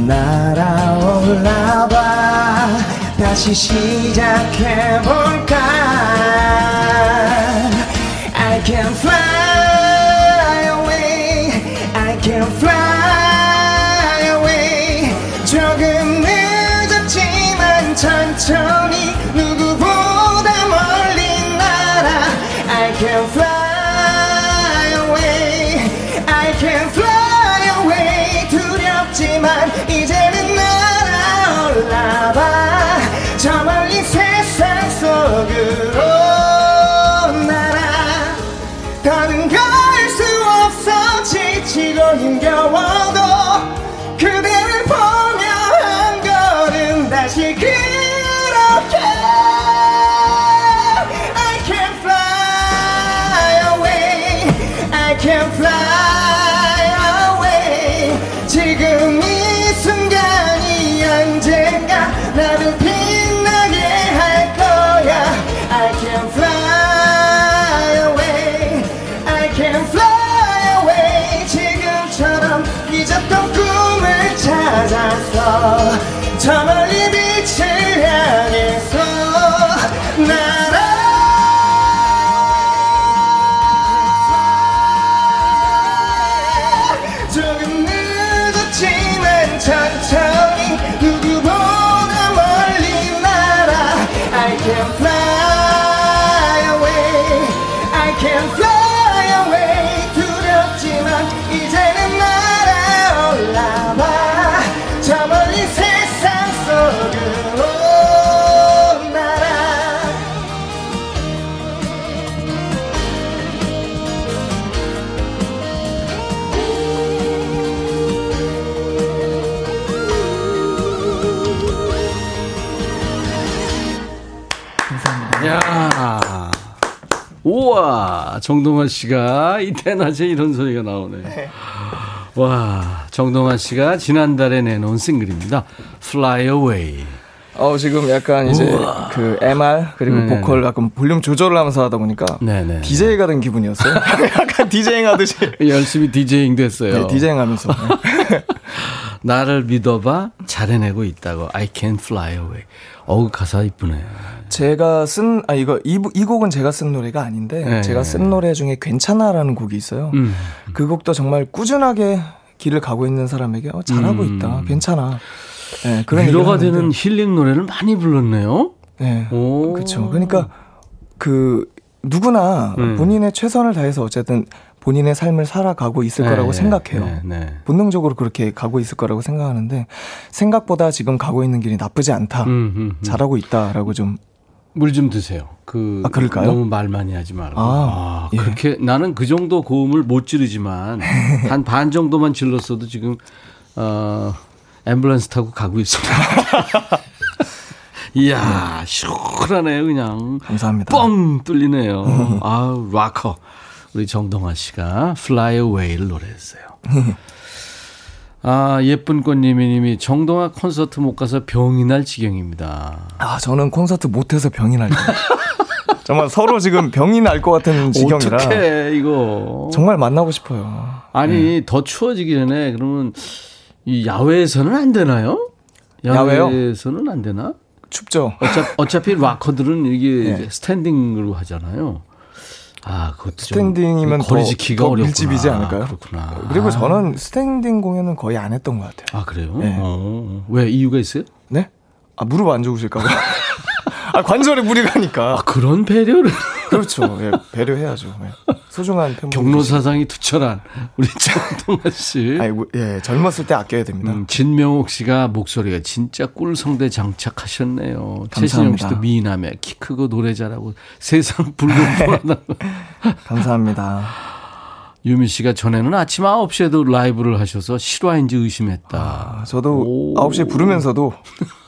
날아올라봐. 다시 시작해볼까? I can fly away. I can fly 천천히 누구보다 멀리 날아. I can fly away. I can fly away. 두렵지만 이제는 날아올라봐. 저 멀리 세상 속으로 날아. 더는 갈 수 없어. 지치고 힘겨워 저 멀리 빛을 향해 정동환 씨가 이때 낮에 이런 소리가 나오네. 와, 정동환 씨가 지난달에 내놓은 싱글입니다. Fly Away. 어, 지금 약간 이제 그 MR 그리고 네네네. 보컬 약간 볼륨 조절을 하면서 하다 보니까 네네. DJ가 된 기분이었어요. 약간 디제잉 하듯이. 열심히 디제잉 됐어요. 네, 디제잉 하면서. 나를 믿어봐 잘해내고 있다고. I can fly away. 어우 가사 이쁘네. 제가 쓴, 아, 이거, 이, 부- 이 곡은 제가 쓴 노래가 아닌데, 네. 제가 쓴 노래 중에 괜찮아라는 곡이 있어요. 음. 그 곡도 정말 꾸준하게 길을 가고 있는 사람에게, 어, 잘하고 음. 있다. 괜찮아. 네, 그런 위로가 되는 힐링 노래를 많이 불렀네요. 네. 오. 그렇죠. 그러니까 그 누구나 음. 본인의 최선을 다해서 어쨌든 본인의 삶을 살아가고 있을 네, 거라고 생각해요. 네, 네. 본능적으로 그렇게 가고 있을 거라고 생각하는데 생각보다 지금 가고 있는 길이 나쁘지 않다. 음, 음, 음. 잘하고 있다라고 좀 물 좀 드세요. 그 아, 그럴까요? 너무 말 많이 하지 말고. 아, 아, 예. 그렇게 나는 그 정도 고음을 못 지르지만 한 반 정도만 질렀어도 지금 어 앰뷸런스 타고 가고 있습니다. 이야 시원하네요 그냥 감사합니다. 뻥 뚫리네요. 아 락커 우리 정동아 씨가 Fly Away를 노래했어요. 아 예쁜 꽃님이님이 정동아 콘서트 못 가서 병이 날 지경입니다. 아 저는 콘서트 못 해서 병이 날. 정말 서로 지금 병이 날 것 같은 지경이라 어떡해 이거. 정말 만나고 싶어요. 아니 더 추워지기 전에 그러면 이 야외에서는 안 되나요? 야외요? 야외에서는 안 되나? 춥죠. 어차피, 어차피 락커들은 이게 네. 스탠딩으로 하잖아요. 아, 그것도 좀 스탠딩이면 더, 거리 지키기가 더 어렵구나. 밀집이지 않을까요? 그렇구나. 그리고 아. 저는 스탠딩 공연은 거의 안 했던 것 같아요. 아 그래요? 네. 어. 왜 이유가 있어요? 네? 아 무릎 안 좋으실까봐. 아 관절에 무리 가니까. 아 그런 배려를 그렇죠. 예, 배려해야죠. 예. 소중한 팬분. 경로 사상이 투철한 우리 정동하 씨. 아이 예, 젊었을 때 아껴야 됩니다. 음, 진명옥 씨가 목소리가 진짜 꿀성대 장착하셨네요. 최신영. 씨도 미남에 키 크고 노래 잘하고 세상 불공평하다. 감사합니다. 유미 씨가 전에는 아침 9시에도 라이브를 하셔서 실화인지 의심했다. 아, 저도 오. 9시에 부르면서도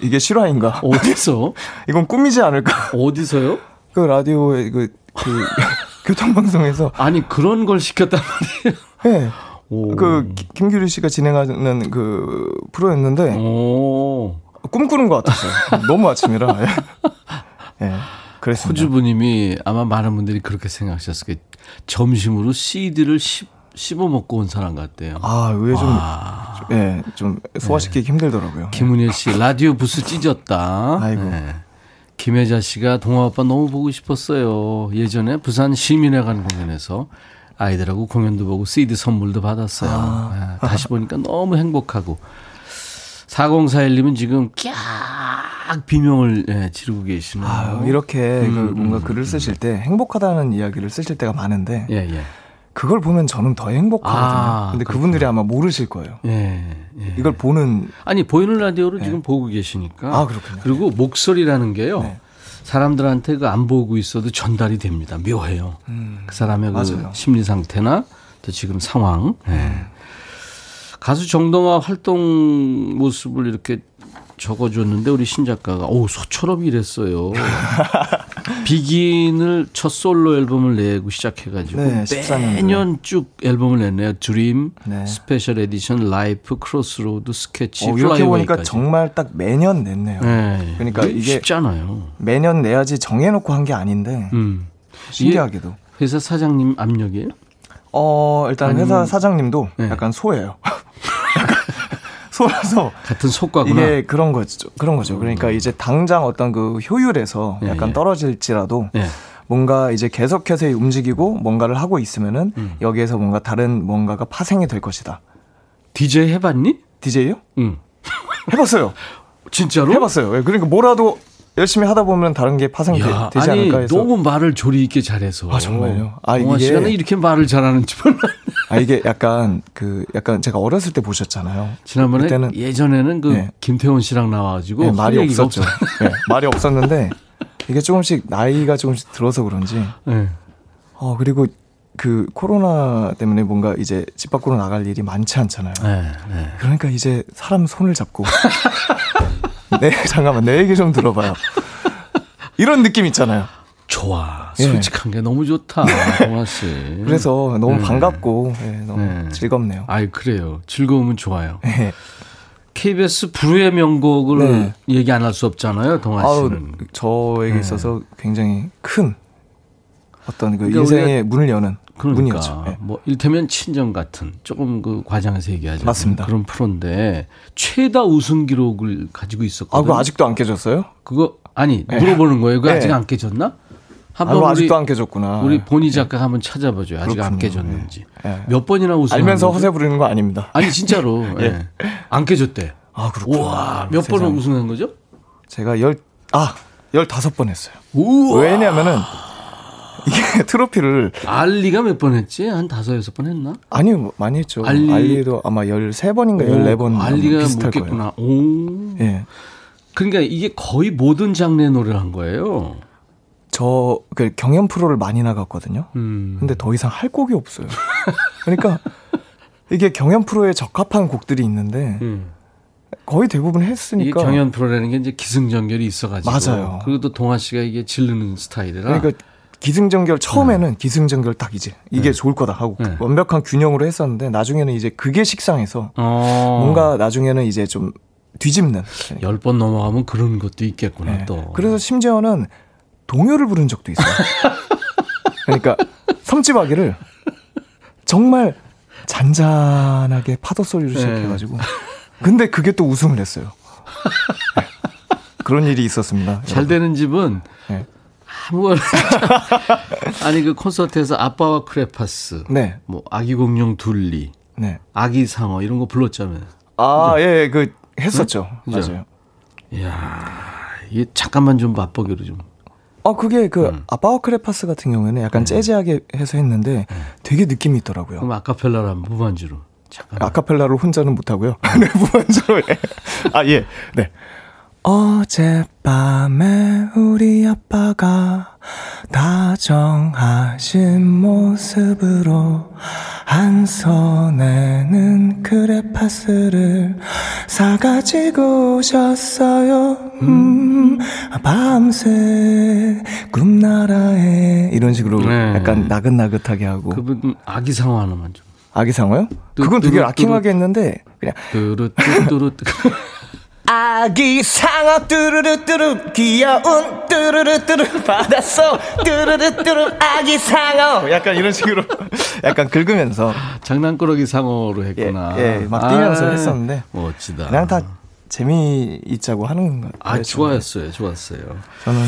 이게 실화인가? 어디서? 이건 꿈이지 않을까? 어디서요? 그 라디오에 그, 그 교통방송에서 아니 그런 걸 시켰단 말이에요. 예. 오. 그 기- 김규리 씨가 진행하는 그 프로였는데 오. 꿈꾸는 것 같았어요. 너무 아침이라. 예. 예. 그랬습니다. 호주부님이 아마 많은 분들이 그렇게 생각하셨을 거예요. 점심으로 CD를 씹, 씹어 먹고 온 사람 같대요. 아, 왜 좀, 와. 예, 좀 소화시키기 힘들더라고요. 김은혜 씨 라디오 부스 찢었다. 아이고. 네. 김혜자 씨가 동아 오빠 너무 보고 싶었어요. 예전에 부산 시민회관 공연에서 아이들하고 공연도 보고 CD 선물도 받았어요. 아. 네, 다시 보니까 너무 행복하고 4041님은 지금 깍 비명을 예, 지르고 계시네요. 아, 이렇게 음, 그 음, 뭔가 음, 글을 쓰실 때 행복하다는 이야기를 쓰실 때가 많은데 예, 예. 그걸 보면 저는 더 행복하거든요. 아, 근데 그렇구나. 그분들이 아마 모르실 거예요. 예, 예. 이걸 보는 아니 보이는 라디오로 지금 보고 계시니까. 네. 아, 그렇군요. 그리고 목소리라는 게요. 네. 사람들한테 그 안 보고 있어도 전달이 됩니다. 묘해요. 그 사람의 그 음, 맞아요. 심리 상태나 또 지금 상황. 예. 가수 정동하 활동 모습을 이렇게 적어줬는데 우리 신 작가가 오 소처럼 일했어요. Begin을 첫 솔로 앨범을 내고 시작해가지고 네, 14 년도에. 매년 쭉 앨범을 냈네요. Dream, 네. Special Edition, Life, Crossroad, 스케치, 어, 이렇게 보니까. 정말 딱 매년 냈네요. 네. 그러니까 이게 쉽잖아요. 매년 내야지 정해놓고 한 게 아닌데 음. 신기하게도. 회사 사장님 압력이에요? 어 일단 아니면- 회사 사장님도 네. 약간 소예요. 소라서 같은 속과구나. 이게 그런 거죠. 그런 거죠. 그러니까 이제 당장 어떤 그 효율에서 예, 약간 예. 떨어질지라도 예. 뭔가 이제 계속해서 움직이고 뭔가를 하고 있으면은 음. 여기에서 뭔가 다른 뭔가가 파생이 될 것이다. DJ 해봤니? DJ요? 응. 해봤어요. 진짜로? 해봤어요. 예, 그러니까 뭐라도 열심히 하다 보면 다른 게 파생되지 않을까 해서. 너무 말을 조리 있게 잘해서. 아, 정말요? 아, 동아 이게- 씨가 이렇게 말을 잘하는지 몰라. 아 이게 약간 그 약간 제가 어렸을 때 보셨잖아요. 지난번에 그때는 예전에는 그 네. 김태원 씨랑 나와가지고 네, 할 말이 없었죠. 네, 말이 없었는데 이게 조금씩 나이가 조금씩 들어서 그런지 네. 어 그리고 그 코로나 때문에 뭔가 이제 집 밖으로 나갈 일이 많지 않잖아요. 네, 네. 그러니까 이제 사람 손을 잡고 네 잠깐만 내 얘기 좀 들어봐요. 이런 느낌 있잖아요. 좋아. 예. 솔직한 게 너무 좋다. 동아 씨. 그래서 너무 네. 반갑고 예, 너무 네. 즐겁네요. 아이 그래요. 즐거우면 좋아요. 예. KBS 불후의 명곡을 네. 얘기 안 할 수 없잖아요. 동아 아우, 씨는. 저에게 네. 있어서 굉장히 큰 어떤 그 그러니까 인생의 문을 여는 그러니까 문이었죠. 예. 뭐 일테면 친정 같은 조금 그 과장해서 얘기하자 맞습니다. 그런 프로인데 최다 우승 기록을 가지고 아, 있었거든요. 그거 아직도 안 깨졌어요? 그거 아니 물어보는 거예요. 그거 네. 아직 안 깨졌나? 아, 한번 그거 우리 아직도 안 깨졌구나. 우리 본희 작가 한번 찾아봐줘요. 아직 안 그렇군요. 깨졌는지. 예. 몇 번이나 우승? 알면서 허세 부리는 거 아닙니다. 아니 진짜로 예. 안 깨졌대. 아, 그렇구나. 와, 몇 번을. 우승한 거죠? 제가 열, 아, 열다섯 번 했어요. 우와. 왜냐면은, 이게 트로피를, 알리가 몇 번 했지? 한 다섯 여섯 번 했나? 아니, 뭐 많이 했죠. 알리-. 도 아마 13번인가 14번. 알리가. 묻겠구나. 오. 예. 그러니까 이게 거의 모든 장르의 노래를 한 거예요. 저, 그 경연 프로를 많이 나갔거든요. 음. 근데 더 이상 할 곡이 없어요. 그러니까, 이게 경연 프로에 적합한 곡들이 있는데, 음. 거의 대부분 했으니까. 경연 프로라는 게 이제 기승전결이 있어가지고. 맞아요. 그리고 또 동아 씨가 이게 지르는 스타일이라. 그러니까 기승전결 처음에는 기승전결 딱 이제 이게 네. 좋을 거다 하고 네. 완벽한 균형으로 했었는데 나중에는 이제 그게 식상해서 어. 뭔가 나중에는 이제 좀 뒤집는. 네. 열번 넘어가면 그런 것도 있겠구나 네. 또. 그래서 심지어는 동요를 부른 적도 있어요. 그러니까 섬지박이를 정말 잔잔하게 파도 소리로 네. 시작해가지고 근데 그게 또 우승을 했어요. 네. 그런 일이 있었습니다. 잘 되는 집은 네. 아무거나 아니 그 콘서트에서 아빠와 크레파스, 네, 뭐 아기 공룡 둘리, 네. 아기 상어 이런 거 불렀잖아요. 아, 예, 예, 그 했었죠. 그죠? 맞아요. 이야, 이게 잠깐만 좀 맛보기로 좀. 어, 그게 그 음. 아빠와 크레파스 같은 경우에는 약간 재즈하게 해서 했는데 되게 느낌이 있더라고요. 그럼 아카펠라로 한번 무반주로. 잠깐. 아카펠라로 혼자는 못 하고요. 네, 무반주로. 예. 아, 예. 네. 어젯밤에 우리 아빠가 다정하신 모습으로 한 손에는 크레파스를 사가지고 오셨어요. 음, 밤새 꿈나라에 이런 식으로 네. 약간 나긋나긋하게 하고 그분 아기 상어 하나만 좀. 아기 상어요? 뚜- 그건 되게 락킹하게 했는데 그냥 뚜루뚜뚜루. 아기 상어 뚜루루 뚜루 귀여운 뚜루루 뚜루 받았어 뚜루루 뚜루 아기 상어 약간 이런 식으로 약간 긁으면서 장난꾸러기 상어로 했구나. 예, 예, 막 뛰면서 아, 했었는데 멋지다. 그냥 다 재미 있자고 하는 거예요. 아, 좋아했어요. 좋았어요. 저는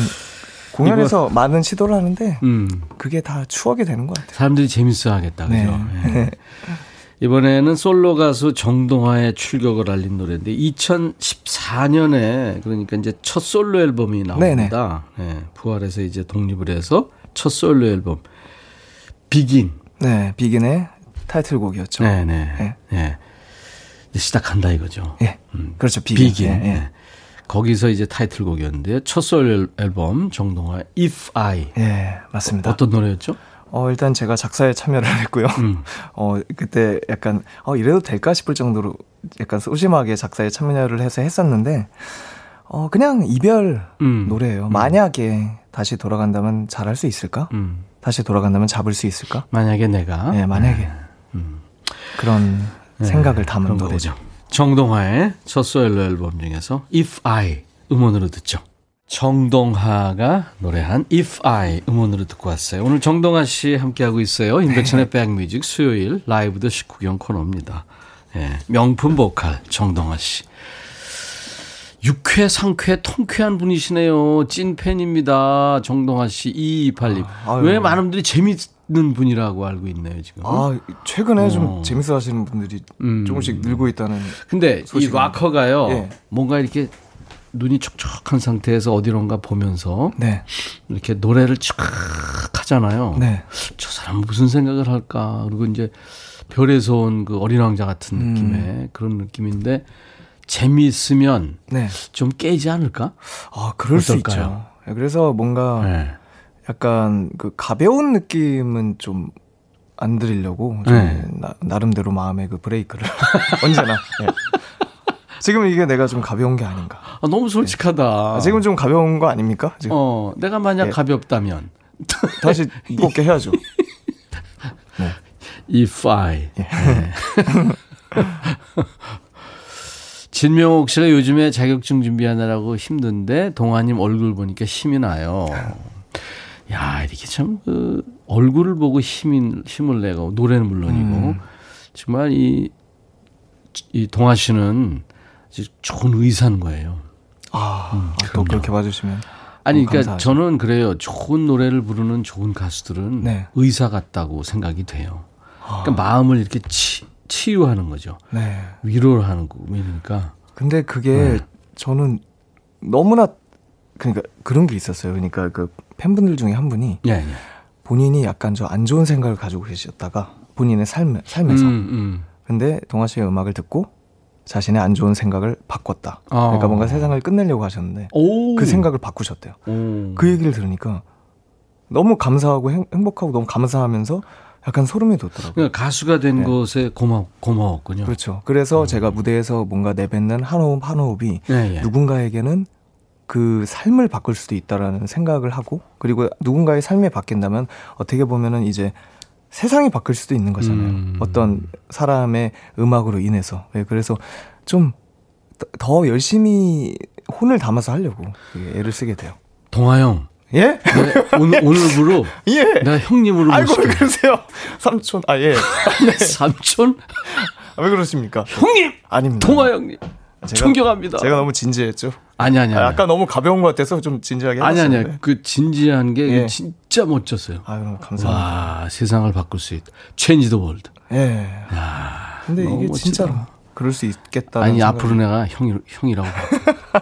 공연에서 많은 시도를 하는데 음. 그게 다 추억이 되는 것 같아요. 사람들이 재밌어 하겠다. 그죠? 네. 예. 이번에는 솔로 가수 정동화의 출격을 알린 노래인데 2014년에 그러니까 이제 첫 솔로 앨범이 나옵니다. 예, 부활해서 이제 독립을 해서 첫 솔로 앨범 비긴. 네, 비긴의 타이틀곡이었죠. 네, 네. 예. 예. 이제 시작한다 이거죠. 예. 음. 그렇죠. 비긴. 비긴. 예, 예. 예. 거기서 이제 타이틀곡이었는데 첫 솔로 앨범 정동화 If I 예, 맞습니다. 어떤 노래였죠? 어, 일단 제가 작사에 참여를 했고요. 음. 어, 그때 약간, 어, 이래도 될까 싶을 정도로 약간 소심하게 작사에 참여를 해서 했었는데, 어, 그냥 이별 음. 노래예요. 만약에 다시 돌아간다면 잘할 수 있을까? 음. 다시 돌아간다면 잡을 수 있을까? 만약에 내가 예, 만약에. 그런 네, 생각을 담은 노래죠. 거죠. 정동하의 첫 솔로 앨범 중에서 If I 음원으로 듣죠. 정동하가 노래한 If I 음원으로 듣고 왔어요. 오늘 정동하 씨 함께하고 있어요. 인백션의 백뮤직 수요일 라이브 더 식후경 코너입니다. 예, 명품 보컬 정동하 씨. 육회, 상쾌, 통쾌한 분이시네요. 찐 팬입니다. 정동하 씨, 2228님. 아유. 왜 많은 분들이 재밌는 분이라고 알고 있네요, 지금. 아, 최근에 어. 좀 재밌어 하시는 분들이 음. 조금씩 늘고 있다는. 근데 이 소식입니다. 락커가요. 예. 뭔가 이렇게 눈이 촉촉한 상태에서 어디론가 보면서 네. 이렇게 노래를 촥 하잖아요. 네. 저 사람 무슨 생각을 할까? 그리고 이제 별에서 온 그 어린 왕자 같은 음. 느낌의 그런 느낌인데 재미있으면 네. 좀 깨지 않을까? 아, 그럴 수 어떨까요? 있죠. 그래서 뭔가 네. 약간 그 가벼운 느낌은 좀 안 드리려고 좀 네. 나, 나름대로 마음의 그 브레이크를 언제나 예. 지금 이게 내가 좀 가벼운 게 아닌가. 아, 너무 솔직하다. 아, 지금 좀 가벼운 거 아닙니까? 지금 어, 내가 만약 예. 가볍다면 다시 무겁게 해야죠. if I. 예. 네. 진명옥 씨가 요즘에 자격증 준비하느라고 힘든데 동아님 얼굴 보니까 힘이 나요. 야, 이렇게 참, 그, 얼굴을 보고 힘이, 힘을 내고, 노래는 물론이고, 음. 정말 이, 이 동아 씨는 좋은 의사인 거예요. 아, 아, 또 그렇게 봐주시면. 아니, 그러니까 감사하죠. 저는 그래요. 좋은 노래를 부르는 좋은 가수들은 네. 의사 같다고 생각이 돼요. 그러니까 마음을 이렇게 치, 치유하는 거죠. 네. 위로를 하는 거니까. 근데 그게 네. 저는 너무나 그러니까 그런 게 있었어요. 그러니까 그 팬분들 중에 한 분이 예, 예. 본인이 약간 저 안 좋은 생각을 가지고 계셨다가 본인의 삶 삶에서 음, 음. 근데 동아 씨의 음악을 듣고 자신의 안 좋은 생각을 바꿨다. 아. 그러니까 뭔가 세상을 끝내려고 하셨는데 오. 그 생각을 바꾸셨대요. 오. 그 얘기를 들으니까 너무 감사하고 행, 행복하고 너무 감사하면서 약간 소름이 돋더라고요. 그러니까 가수가 된 네. 것에 고마, 고마웠군요. 그렇죠. 그래서 제가 무대에서 뭔가 내뱉는 한 호흡 한 호흡이 예, 예. 누군가에게는 그 삶을 바꿀 수도 있다라는 생각을 하고 그리고 누군가의 삶이 바뀐다면 어떻게 보면은 이제 세상이 바뀔 수도 있는 거잖아요. 음. 어떤 사람의 음악으로 인해서. 네, 그래서 좀 더 열심히 혼을 담아서 하려고 애를 쓰게 돼요. 동아 형. 예? 네, 오늘, 오늘부로 예. 내가 형님으로 아이고 왜. 그러세요? 삼촌 아 예. 삼촌? 아, 왜 그러십니까? 형님! 아닙니다. 동아 형님. 제가- 존경합니다. 제가 너무 진지했죠. 아니, 아니, 아니. 아, 아까 너무 가벼운 것 같아서 좀 진지하게 아니. 아니. 그 진지한 게 예. 진짜 멋졌어요. 아유 감사합니다. 와, 세상을 바꿀 수 있다. Change the world. 예. 근데 너무 이게 멋지다. 진짜로 그럴 수 있겠다. 아니, 앞으로 내가 형이, 형이라고. 봐.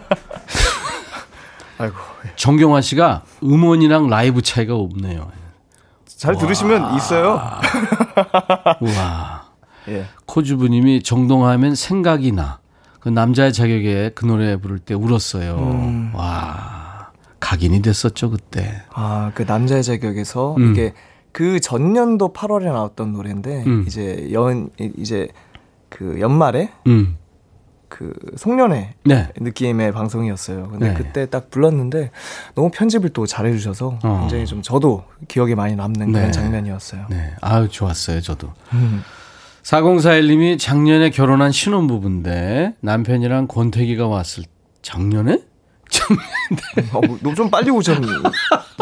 아이고 예. 정경화 씨가 음원이랑 라이브 차이가 없네요. 잘 들으시면 있어요. 우와. 예. 코주부님이 정동하면 생각이 나. 그 남자의 자격에 그 노래 부를 때 울었어요. 음. 와. 각인이 됐었죠, 그때. 아 그 남자의 자격에서 음. 이게 그 전년도 8월에 나왔던 노래인데 음. 이제 연 이제 그 연말에 음. 그 송년회 네. 느낌의 방송이었어요. 근데 네. 그때 딱 불렀는데 너무 편집을 또 잘해주셔서 어. 굉장히 좀 저도 기억에 많이 남는 네. 그런 장면이었어요. 네. 아유, 좋았어요, 저도. 음. 4041님이 작년에 결혼한 신혼부부인데 남편이랑 권태기가 왔을 작년에? 어, 너무 좀 빨리 오셨네.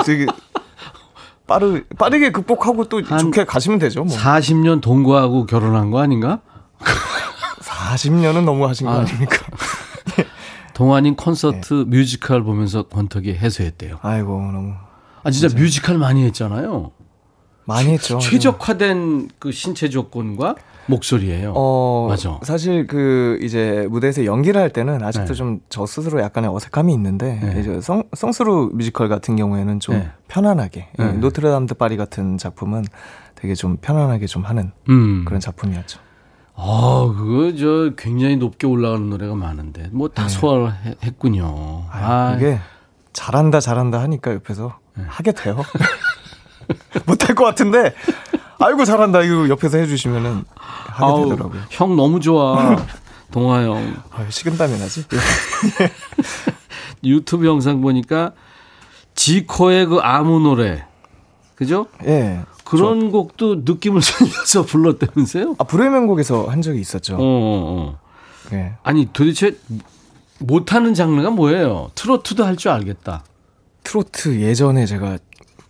되게 빠르 빠르게 극복하고 또한 좋게 가시면 되죠. 뭐. 40년 동거하고 결혼한 거 아닌가? 40년은 너무 하신 거 아. 아. 닙니까 동안인 콘서트 뮤지컬 보면서 권태기 해소했대요. 아이고 너무 아, 진짜 뮤지컬 많이 했잖아요. 많이 했죠. 최적화된 그 신체 조건과 목소리예요. 어, 맞아. 사실 그 이제 무대에서 연기를 할 때는 아직도 네. 좀저 스스로 약간의 어색함이 있는데 네. 이제 sung sung-through 뮤지컬 같은 경우에는 좀 네. 편안하게 예, 네. 노트르담 드 파리 같은 작품은 되게 좀 편안하게 좀 하는 음. 그런 작품이었죠. 아, 그거 저 굉장히 높게 올라가는 노래가 많은데 뭐 다 소화했군요. 네. 아, 그게 잘한다 잘한다 하니까 옆에서 네. 하게 돼요. 못할 것 같은데 아이고 잘한다 이거 옆에서 해주시면은 하게 아우, 되더라고요. 형 너무 좋아. 동아 형. 아유, 식은땀이 나지. 유튜브 영상 보니까 지코의 그 아무 노래. 그죠? 예. 그런 곡도 느낌을 살려서 불렀다면서요? 아 명곡에서 한 적이 있었죠. 어, 어, 어. 예. 아니 도대체 못하는 장르가 뭐예요? 트로트도 할 줄 알겠다. 트로트 예전에 제가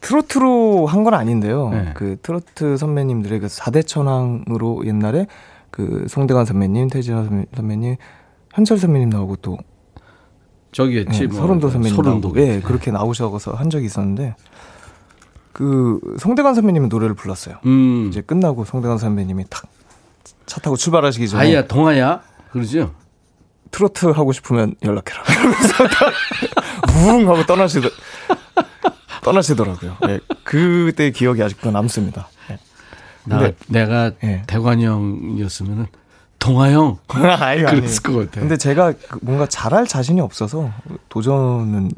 트로트로 한 건 아닌데요. 네. 그 트로트 선배님들의 그 4대 천왕으로 옛날에 그 송대관 선배님, 태진아 선배- 선배님, 현철 선배님 나오고 또 저기였지. 예, 뭐. 서른도 선배님 서른도. 예, 그렇게 나오셔서 한 적이 있었는데 그 송대관 선배님은 노래를 불렀어요. 음. 이제 끝나고 송대관 선배님이 탁 차 타고 출발하시기 전에 아야 동아야 그러죠? 트로트 하고 싶으면 연락해라. 이러면서 웅 하고 떠나시더 떠나시더라고요. 예, 그때 기억이 아직도 남습니다. 예. 나, 근데- 내가 예. 대관이 형이었으면은 동아 형 아니. 그랬을 것 같아. 근데 제가 그 뭔가 잘할 자신이 없어서 도전은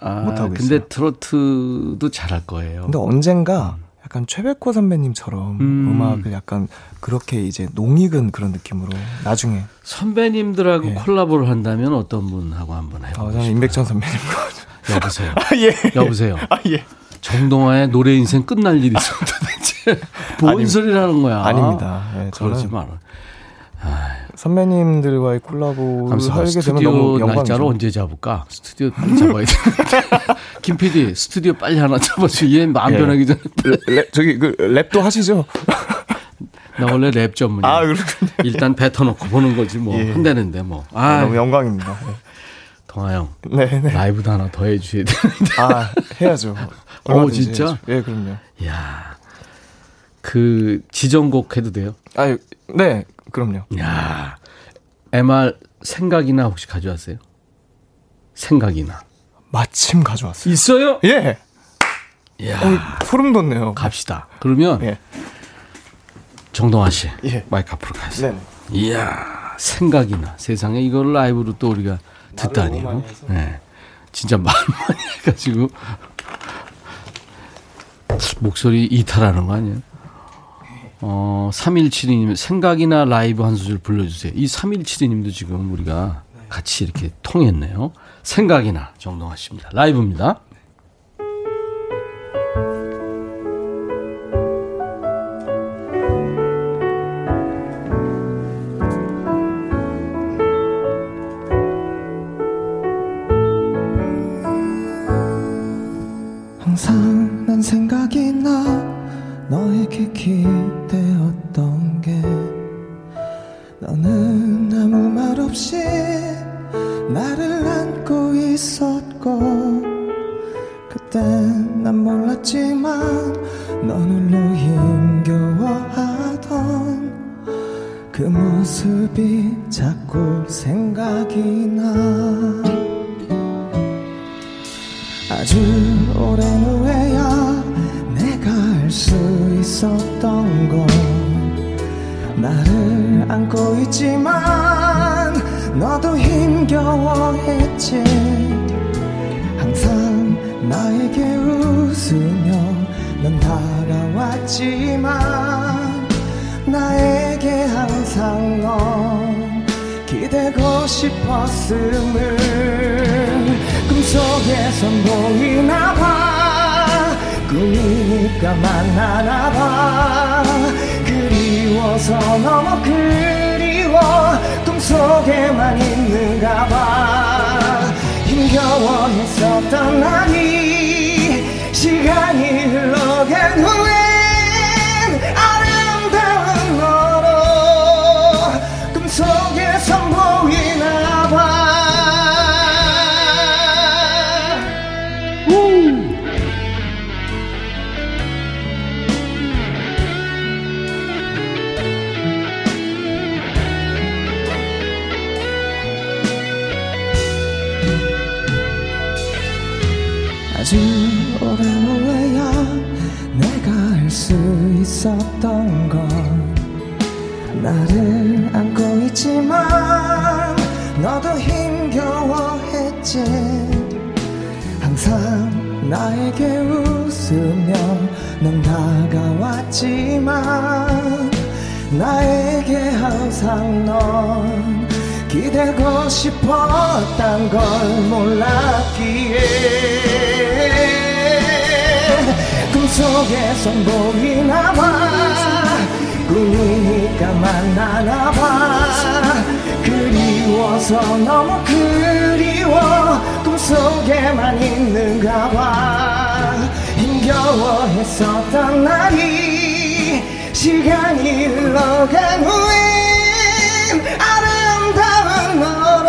아, 못 하고 근데 있어요. 트로트도 잘할 거예요. 근데 언젠가 약간 최백호 선배님처럼 음. 음. 악을 약간 그렇게 이제 농익은 그런 느낌으로 나중에 선배님들하고 예. 콜라보를 한다면 어떤 분하고 한번 어, 해보고 저는 싶어요? 임백천 선배님과 여보세요. 아, 예. 여보세요. 아, 예. 정동화의 노래 인생 끝날 일이 있어 도대체 뭔 아닙니다. 소리라는 거야? 아닙니다. 예, 그러지 마라. 선배님들과의 콜라보를 감사. 하게 되면 스튜디오 너무 날짜를 영광이죠. 언제 잡을까? 스튜디오 빨리 잡아야 돼. 김 PD 스튜디오 빨리 하나 잡아줘. 얘 마음 예. 변하기 전에. 랩, 저기 그 랩도 하시죠? 나 원래 랩 전문이야. 아. 일단 뱉어놓고 보는 거지 뭐 예. 한다는데 뭐. 아, 아, 너무 영광입니다. 동아 형 네, 네. 라이브도 하나 더 해줘야 되는데. 아, 해야죠. 어, 진짜? 해야죠. 예, 그럼요. 야, 그 지정곡 해도 돼요? 아, 네, 그럼요. 야, MR 생각이나 혹시 가져왔어요? 생각이나 마침 가져왔어요. 있어요? 예. 야, 어, 소름 돋네요. 갑시다. 그러면 예. 정동아 씨, 예. 마이크 앞으로 가세요. 네. 이야, 생각이나 세상에 이걸 라이브로 또 우리가 많이 해서. 네. 진짜 말 많이 해가지고 목소리 이탈하는 거 아니에요? 어, 3172님, 생각이나 라이브 한 소절 불러주세요. 이 3172님도 지금 우리가 같이 이렇게 통했네요. 생각이나 정동아 씨입니다. 라이브입니다. 생각이 나. 아주 오랜 후에야 내가 알 수 있었던 건 나를 안고 있지만 너도 힘겨워했지. 항상 나에게 웃으며 넌 다가왔지만 나에게 항상 넌 기대고 싶었음을 꿈속에선 보이나 봐. 꿈이니까 만나나 봐. 그리워서 너무 그리워. 꿈속에만 있는가 봐. 힘겨워했었던 날이 시간이 흘러간 후 있었던 건 나를 안고 있지만 너도 힘겨워했지. 항상 나에게 웃으며 넌 다가왔지만 나에게 항상 넌 기대고 싶었단 걸 몰랐기에. 꿈 속에선 보이나 봐 꿈이니까 만나나 봐. 그리워서 너무 그리워 꿈속에만 있는가 봐. 힘겨워했었던 날이 시간이 흘러간 후엔 아름다운 너로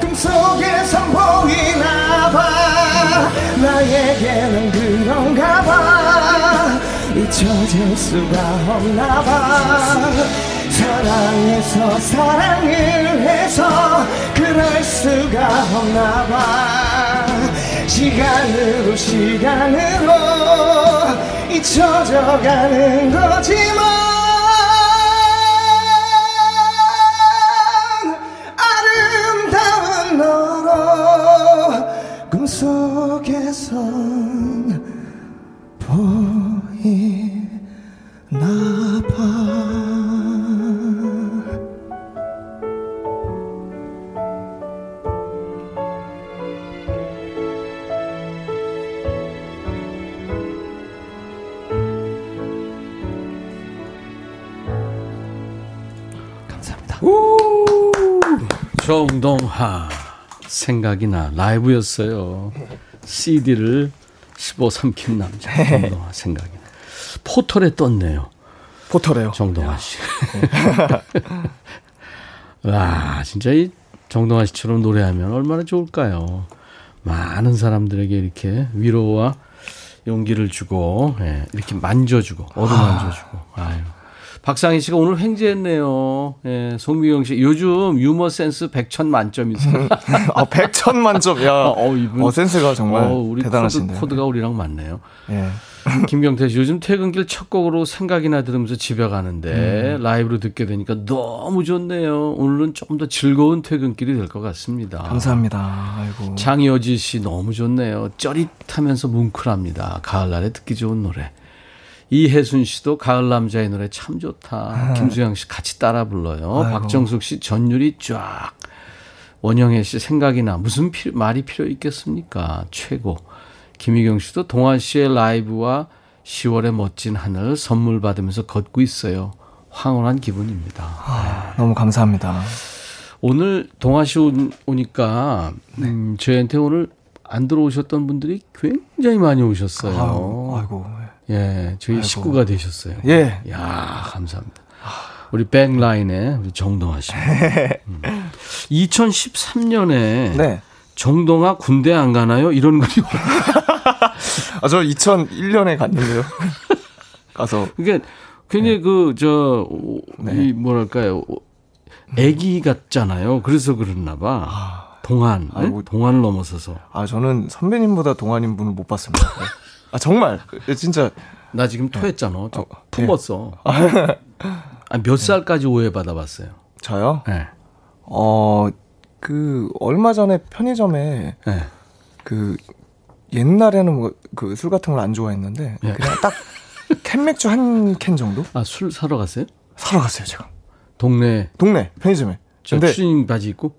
꿈속에선 보이나 봐 나에게는 그 런가 봐. 잊혀질 수가 없나 봐. 사랑해서 사랑을 해서 그럴 수가 없나 봐. 시간으로 시간으로 잊혀져 가는 거지만 정동하 생각이 나 라이브였어요. CD를 15 삼킨 남자 정동하 생각이 나. 포털에 떴네요. 포털에요. 정동아 씨. 와, 진짜 이 정동아 씨처럼 노래하면 얼마나 좋을까요? 많은 사람들에게 이렇게 위로와 용기를 주고, 예, 이렇게 만져주고, 어루만져주고, 아유. 박상희 씨가 오늘 횡재했네요. 예, 송미경 씨. 요즘 유머 센스 100천 만점이세요. 아, 백천 만점. 야. 어, 이분. 어, 센스가 정말 어, 우리 대단하신데요. 코드, 가 우리랑 맞네요. 예. 김경태 씨 요즘 퇴근길 첫 곡으로 생각이나 들으면서 집에 가는데 음. 라이브로 듣게 되니까 너무 좋네요. 오늘은 조금 더 즐거운 퇴근길이 될 것 같습니다. 감사합니다. 아이고. 장여지 씨 너무 좋네요. 쩌릿하면서 뭉클합니다. 가을날에 듣기 좋은 노래. 이혜순 씨도 가을 남자의 노래 참 좋다. 김수영 씨 같이 따라 불러요. 아이고. 박정숙 씨 전율이 쫙. 원영애 씨 생각이 나 무슨 피- 말이 필요 있겠습니까? 최고. 김희경 씨도 동환 씨의 라이브와 10월의 멋진 하늘 선물 받으면서 걷고 있어요. 황홀한 기분입니다. 아, 너무 감사합니다. 오늘 동아 씨 오- 오니까 음, 저희한테 오늘 안 들어오셨던 분들이 굉장히 많이 오셨어요. 아이고. 아이고. 예, 저희 아이고. 식구가 되셨어요. 예. 야, 감사합니다. 우리 백라인의 우리 정동아 씨. 음. 2013년에 네. 정동아 군대 안 가나요? 이런 글이 아, 저 2001년에 갔는데요. 가서 그게 굉장히 그저 네. 이 뭐랄까요? 애기 같잖아요. 그래서 그랬나 봐. 동안, 네? 아이고. 동안을 넘어서서. 아 저는 선배님보다 동안인 분을 못 봤습니다. 네. 아 정말 진짜 나 지금 토했잖아. 저 어, 품었어. 아, 몇 살까지 오해 받아 봤어요? 저요. 네. 어그 얼마 전에 편의점에 네. 그 옛날에는 뭐 그 술 같은 걸 안 좋아했는데 예. 그냥 딱 캔맥주 한 캔 정도 아, 술 사러 갔어요? 사러 갔어요 제가 동네 동네 편의점에. 저 근데 추리닝 바지 입고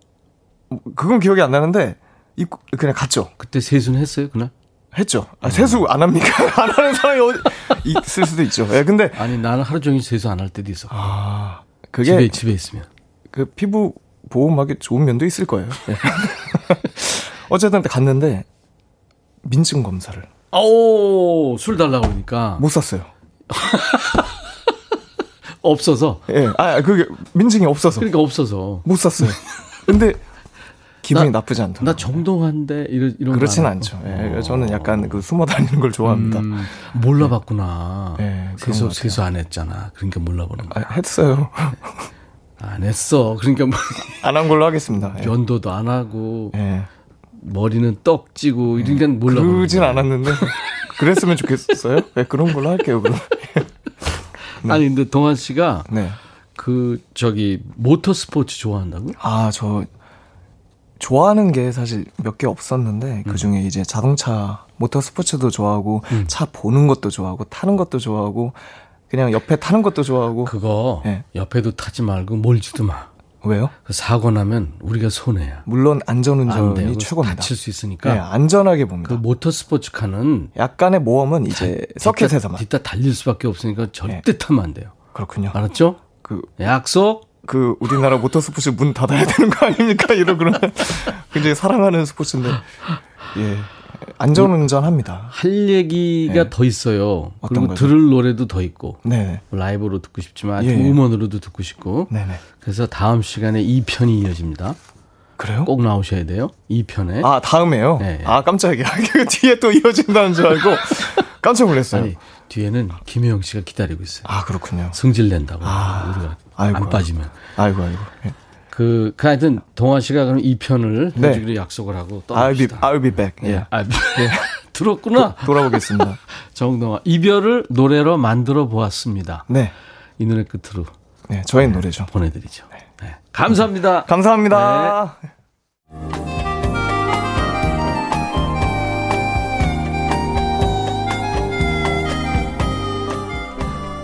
그건 기억이 안 나는데 입고 그냥 갔죠. 그때 세수는 했어요, 그날? 했죠. 아, 세수 안 합니까? 안 하는 사람이 어디 있을 수도 있죠. 예, 근데 아니, 나는 하루 종일 세수 안 할 때도 있어. 아 그게 집에 집에 있으면. 그 피부 보호막에 좋은 면도 있을 거예요. 예. 어쨌든 갔는데 민증 검사를 오, 술 달라고 그러니까 못 샀어요. 없어서. 예, 아 그게 민증이 없어서 그러니까 없어서. 못 샀어요. 근데 기분이 나- 나쁘지 않더라고요. 나 정동한데 이런 이런 거 그렇진 안 않죠. 예, 어. 저는 약간 그 숨어 다니는 걸 좋아합니다. 음, 몰라봤구나. 예, 그런 세수. 세수 안 했잖아. 그러니까 몰라보는 거야. 아, 했어요. 안 했어. 그러니까 뭐 안한 걸로 하겠습니다. 예. 면도도 안 하고 예. 머리는 떡지고 이러니까 몰라보는 그러진 거야. 않았는데 그랬으면 좋겠어요. 네, 그런 걸로 할게요. 그럼. 아니 근데 동환 씨가 네. 그 저기 모터 스포츠 좋아한다고? 아, 저 좋아하는 게 사실 몇 개 없었는데 음. 그 중에 이제 자동차 모터 스포츠도 좋아하고 차 보는 것도 좋아하고 타는 것도 좋아하고 그냥 옆에 타는 것도 좋아하고 그거 예. 옆에도 타지 말고 몰지도 마. 왜요? 그 사고 나면 우리가 손해야. 물론 안 안전운전이 돼. 최고입니다. 다칠 수 있으니까. 네, 안전하게 봅니다. 그 모터 스포츠 카는 약간의 모험은 이제 서킷에서만. 네. 뒤따 달릴 수밖에 없으니까 절대 타면 안 돼요. 그렇군요. 알았죠? 그, 약속. 그 우리나라 모터 스포츠 문 닫아야 되는 거 아닙니까? 이러 그러면 굉장히 사랑하는 스포츠인데 예 안전운전 합니다. 할 얘기가 네. 더 있어요. 그리고 거죠? 들을 노래도 더 있고 네, 라이브로 듣고 싶지만 예, 예. 음원으로도 듣고 싶고. 네, 네. 그래서 다음 시간에 2편이 이어집니다. 그래요? 꼭 나오셔야 돼요. 2편에. 아 다음에요? 네. 아 깜짝이야. 그 뒤에 또 이어진다는 줄 알고 깜짝 놀랐어요. 아니 뒤에는 김혜영 씨가 기다리고 있어요. 아 그렇군요. 승질 낸다고 아, 우리가 아이고, 안 빠지면. 아이고 아이고. 예. 그, 그 하여튼 동환 씨가 그럼 2편을 네. 해주기로 약속을 하고 I'll be 떠납시다. I'll be back. 예. 아, 들었구나. 돌아보겠습니다. 정동아 이별을 노래로 만들어 보았습니다. 네, 이 노래 끝으로 네 저희 노래죠. 보내드리죠. 네. 감사합니다. 감사합니다.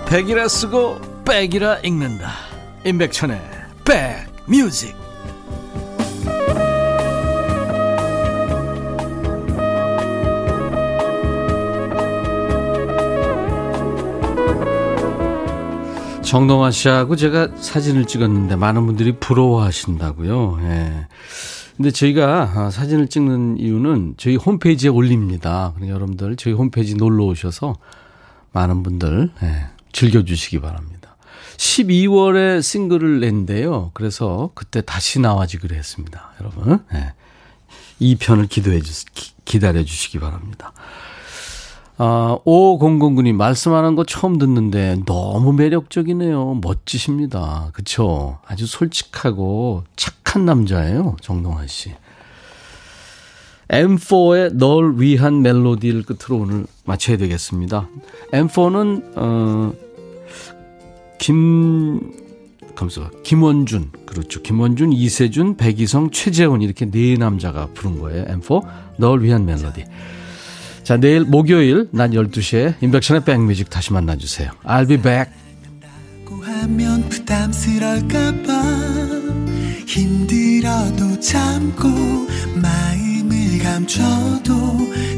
백이라 쓰고 백이라 읽는다 임백천의 백뮤직 정동아 씨하고 제가 사진을 찍었는데 많은 분들이 부러워하신다고요. 예. 근데 저희가 아, 사진을 찍는 이유는 저희 홈페이지에 올립니다. 그러니까 여러분들 저희 홈페이지 놀러 오셔서 많은 분들 예, 즐겨주시기 바랍니다. 12월에 싱글을 낸대요. 그래서 그때 다시 나와지기로 했습니다. 여러분. 예. 2편을 기도해 주, 기, 기다려 주시기 바랍니다. 아, 5009님 말씀하는 거 처음 듣는데 너무 매력적이네요. 멋지십니다. 그쵸? 아주 솔직하고 착한 남자예요. 정동환 씨. M4의 널 위한 멜로디를 끝으로 오늘 마쳐야 되겠습니다. M4는, 어, 김, 감사 김원준. 그렇죠. 김원준, 이세준, 백이성, 최재훈 이렇게 네 남자가 부른 거예요. M4 널 위한 멜로디. 자, 내일 목요일 낮 12시에 인백션의 백뮤직 다시 만나주세요. I'll be back. 고 하면 부담스러울까봐 힘들어도 참고 마음을 감춰도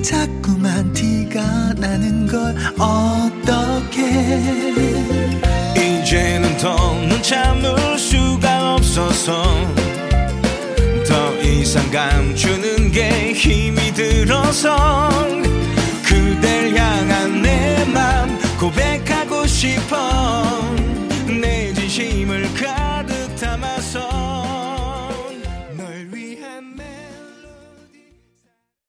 자꾸만 티가 나는 걸 어떡해 이제는 더눈 참을 수가 없어서 더 이상 감추는 게 힘이 들어서 그댈 향한 내 맘 고백하고 싶어 내 진심을 가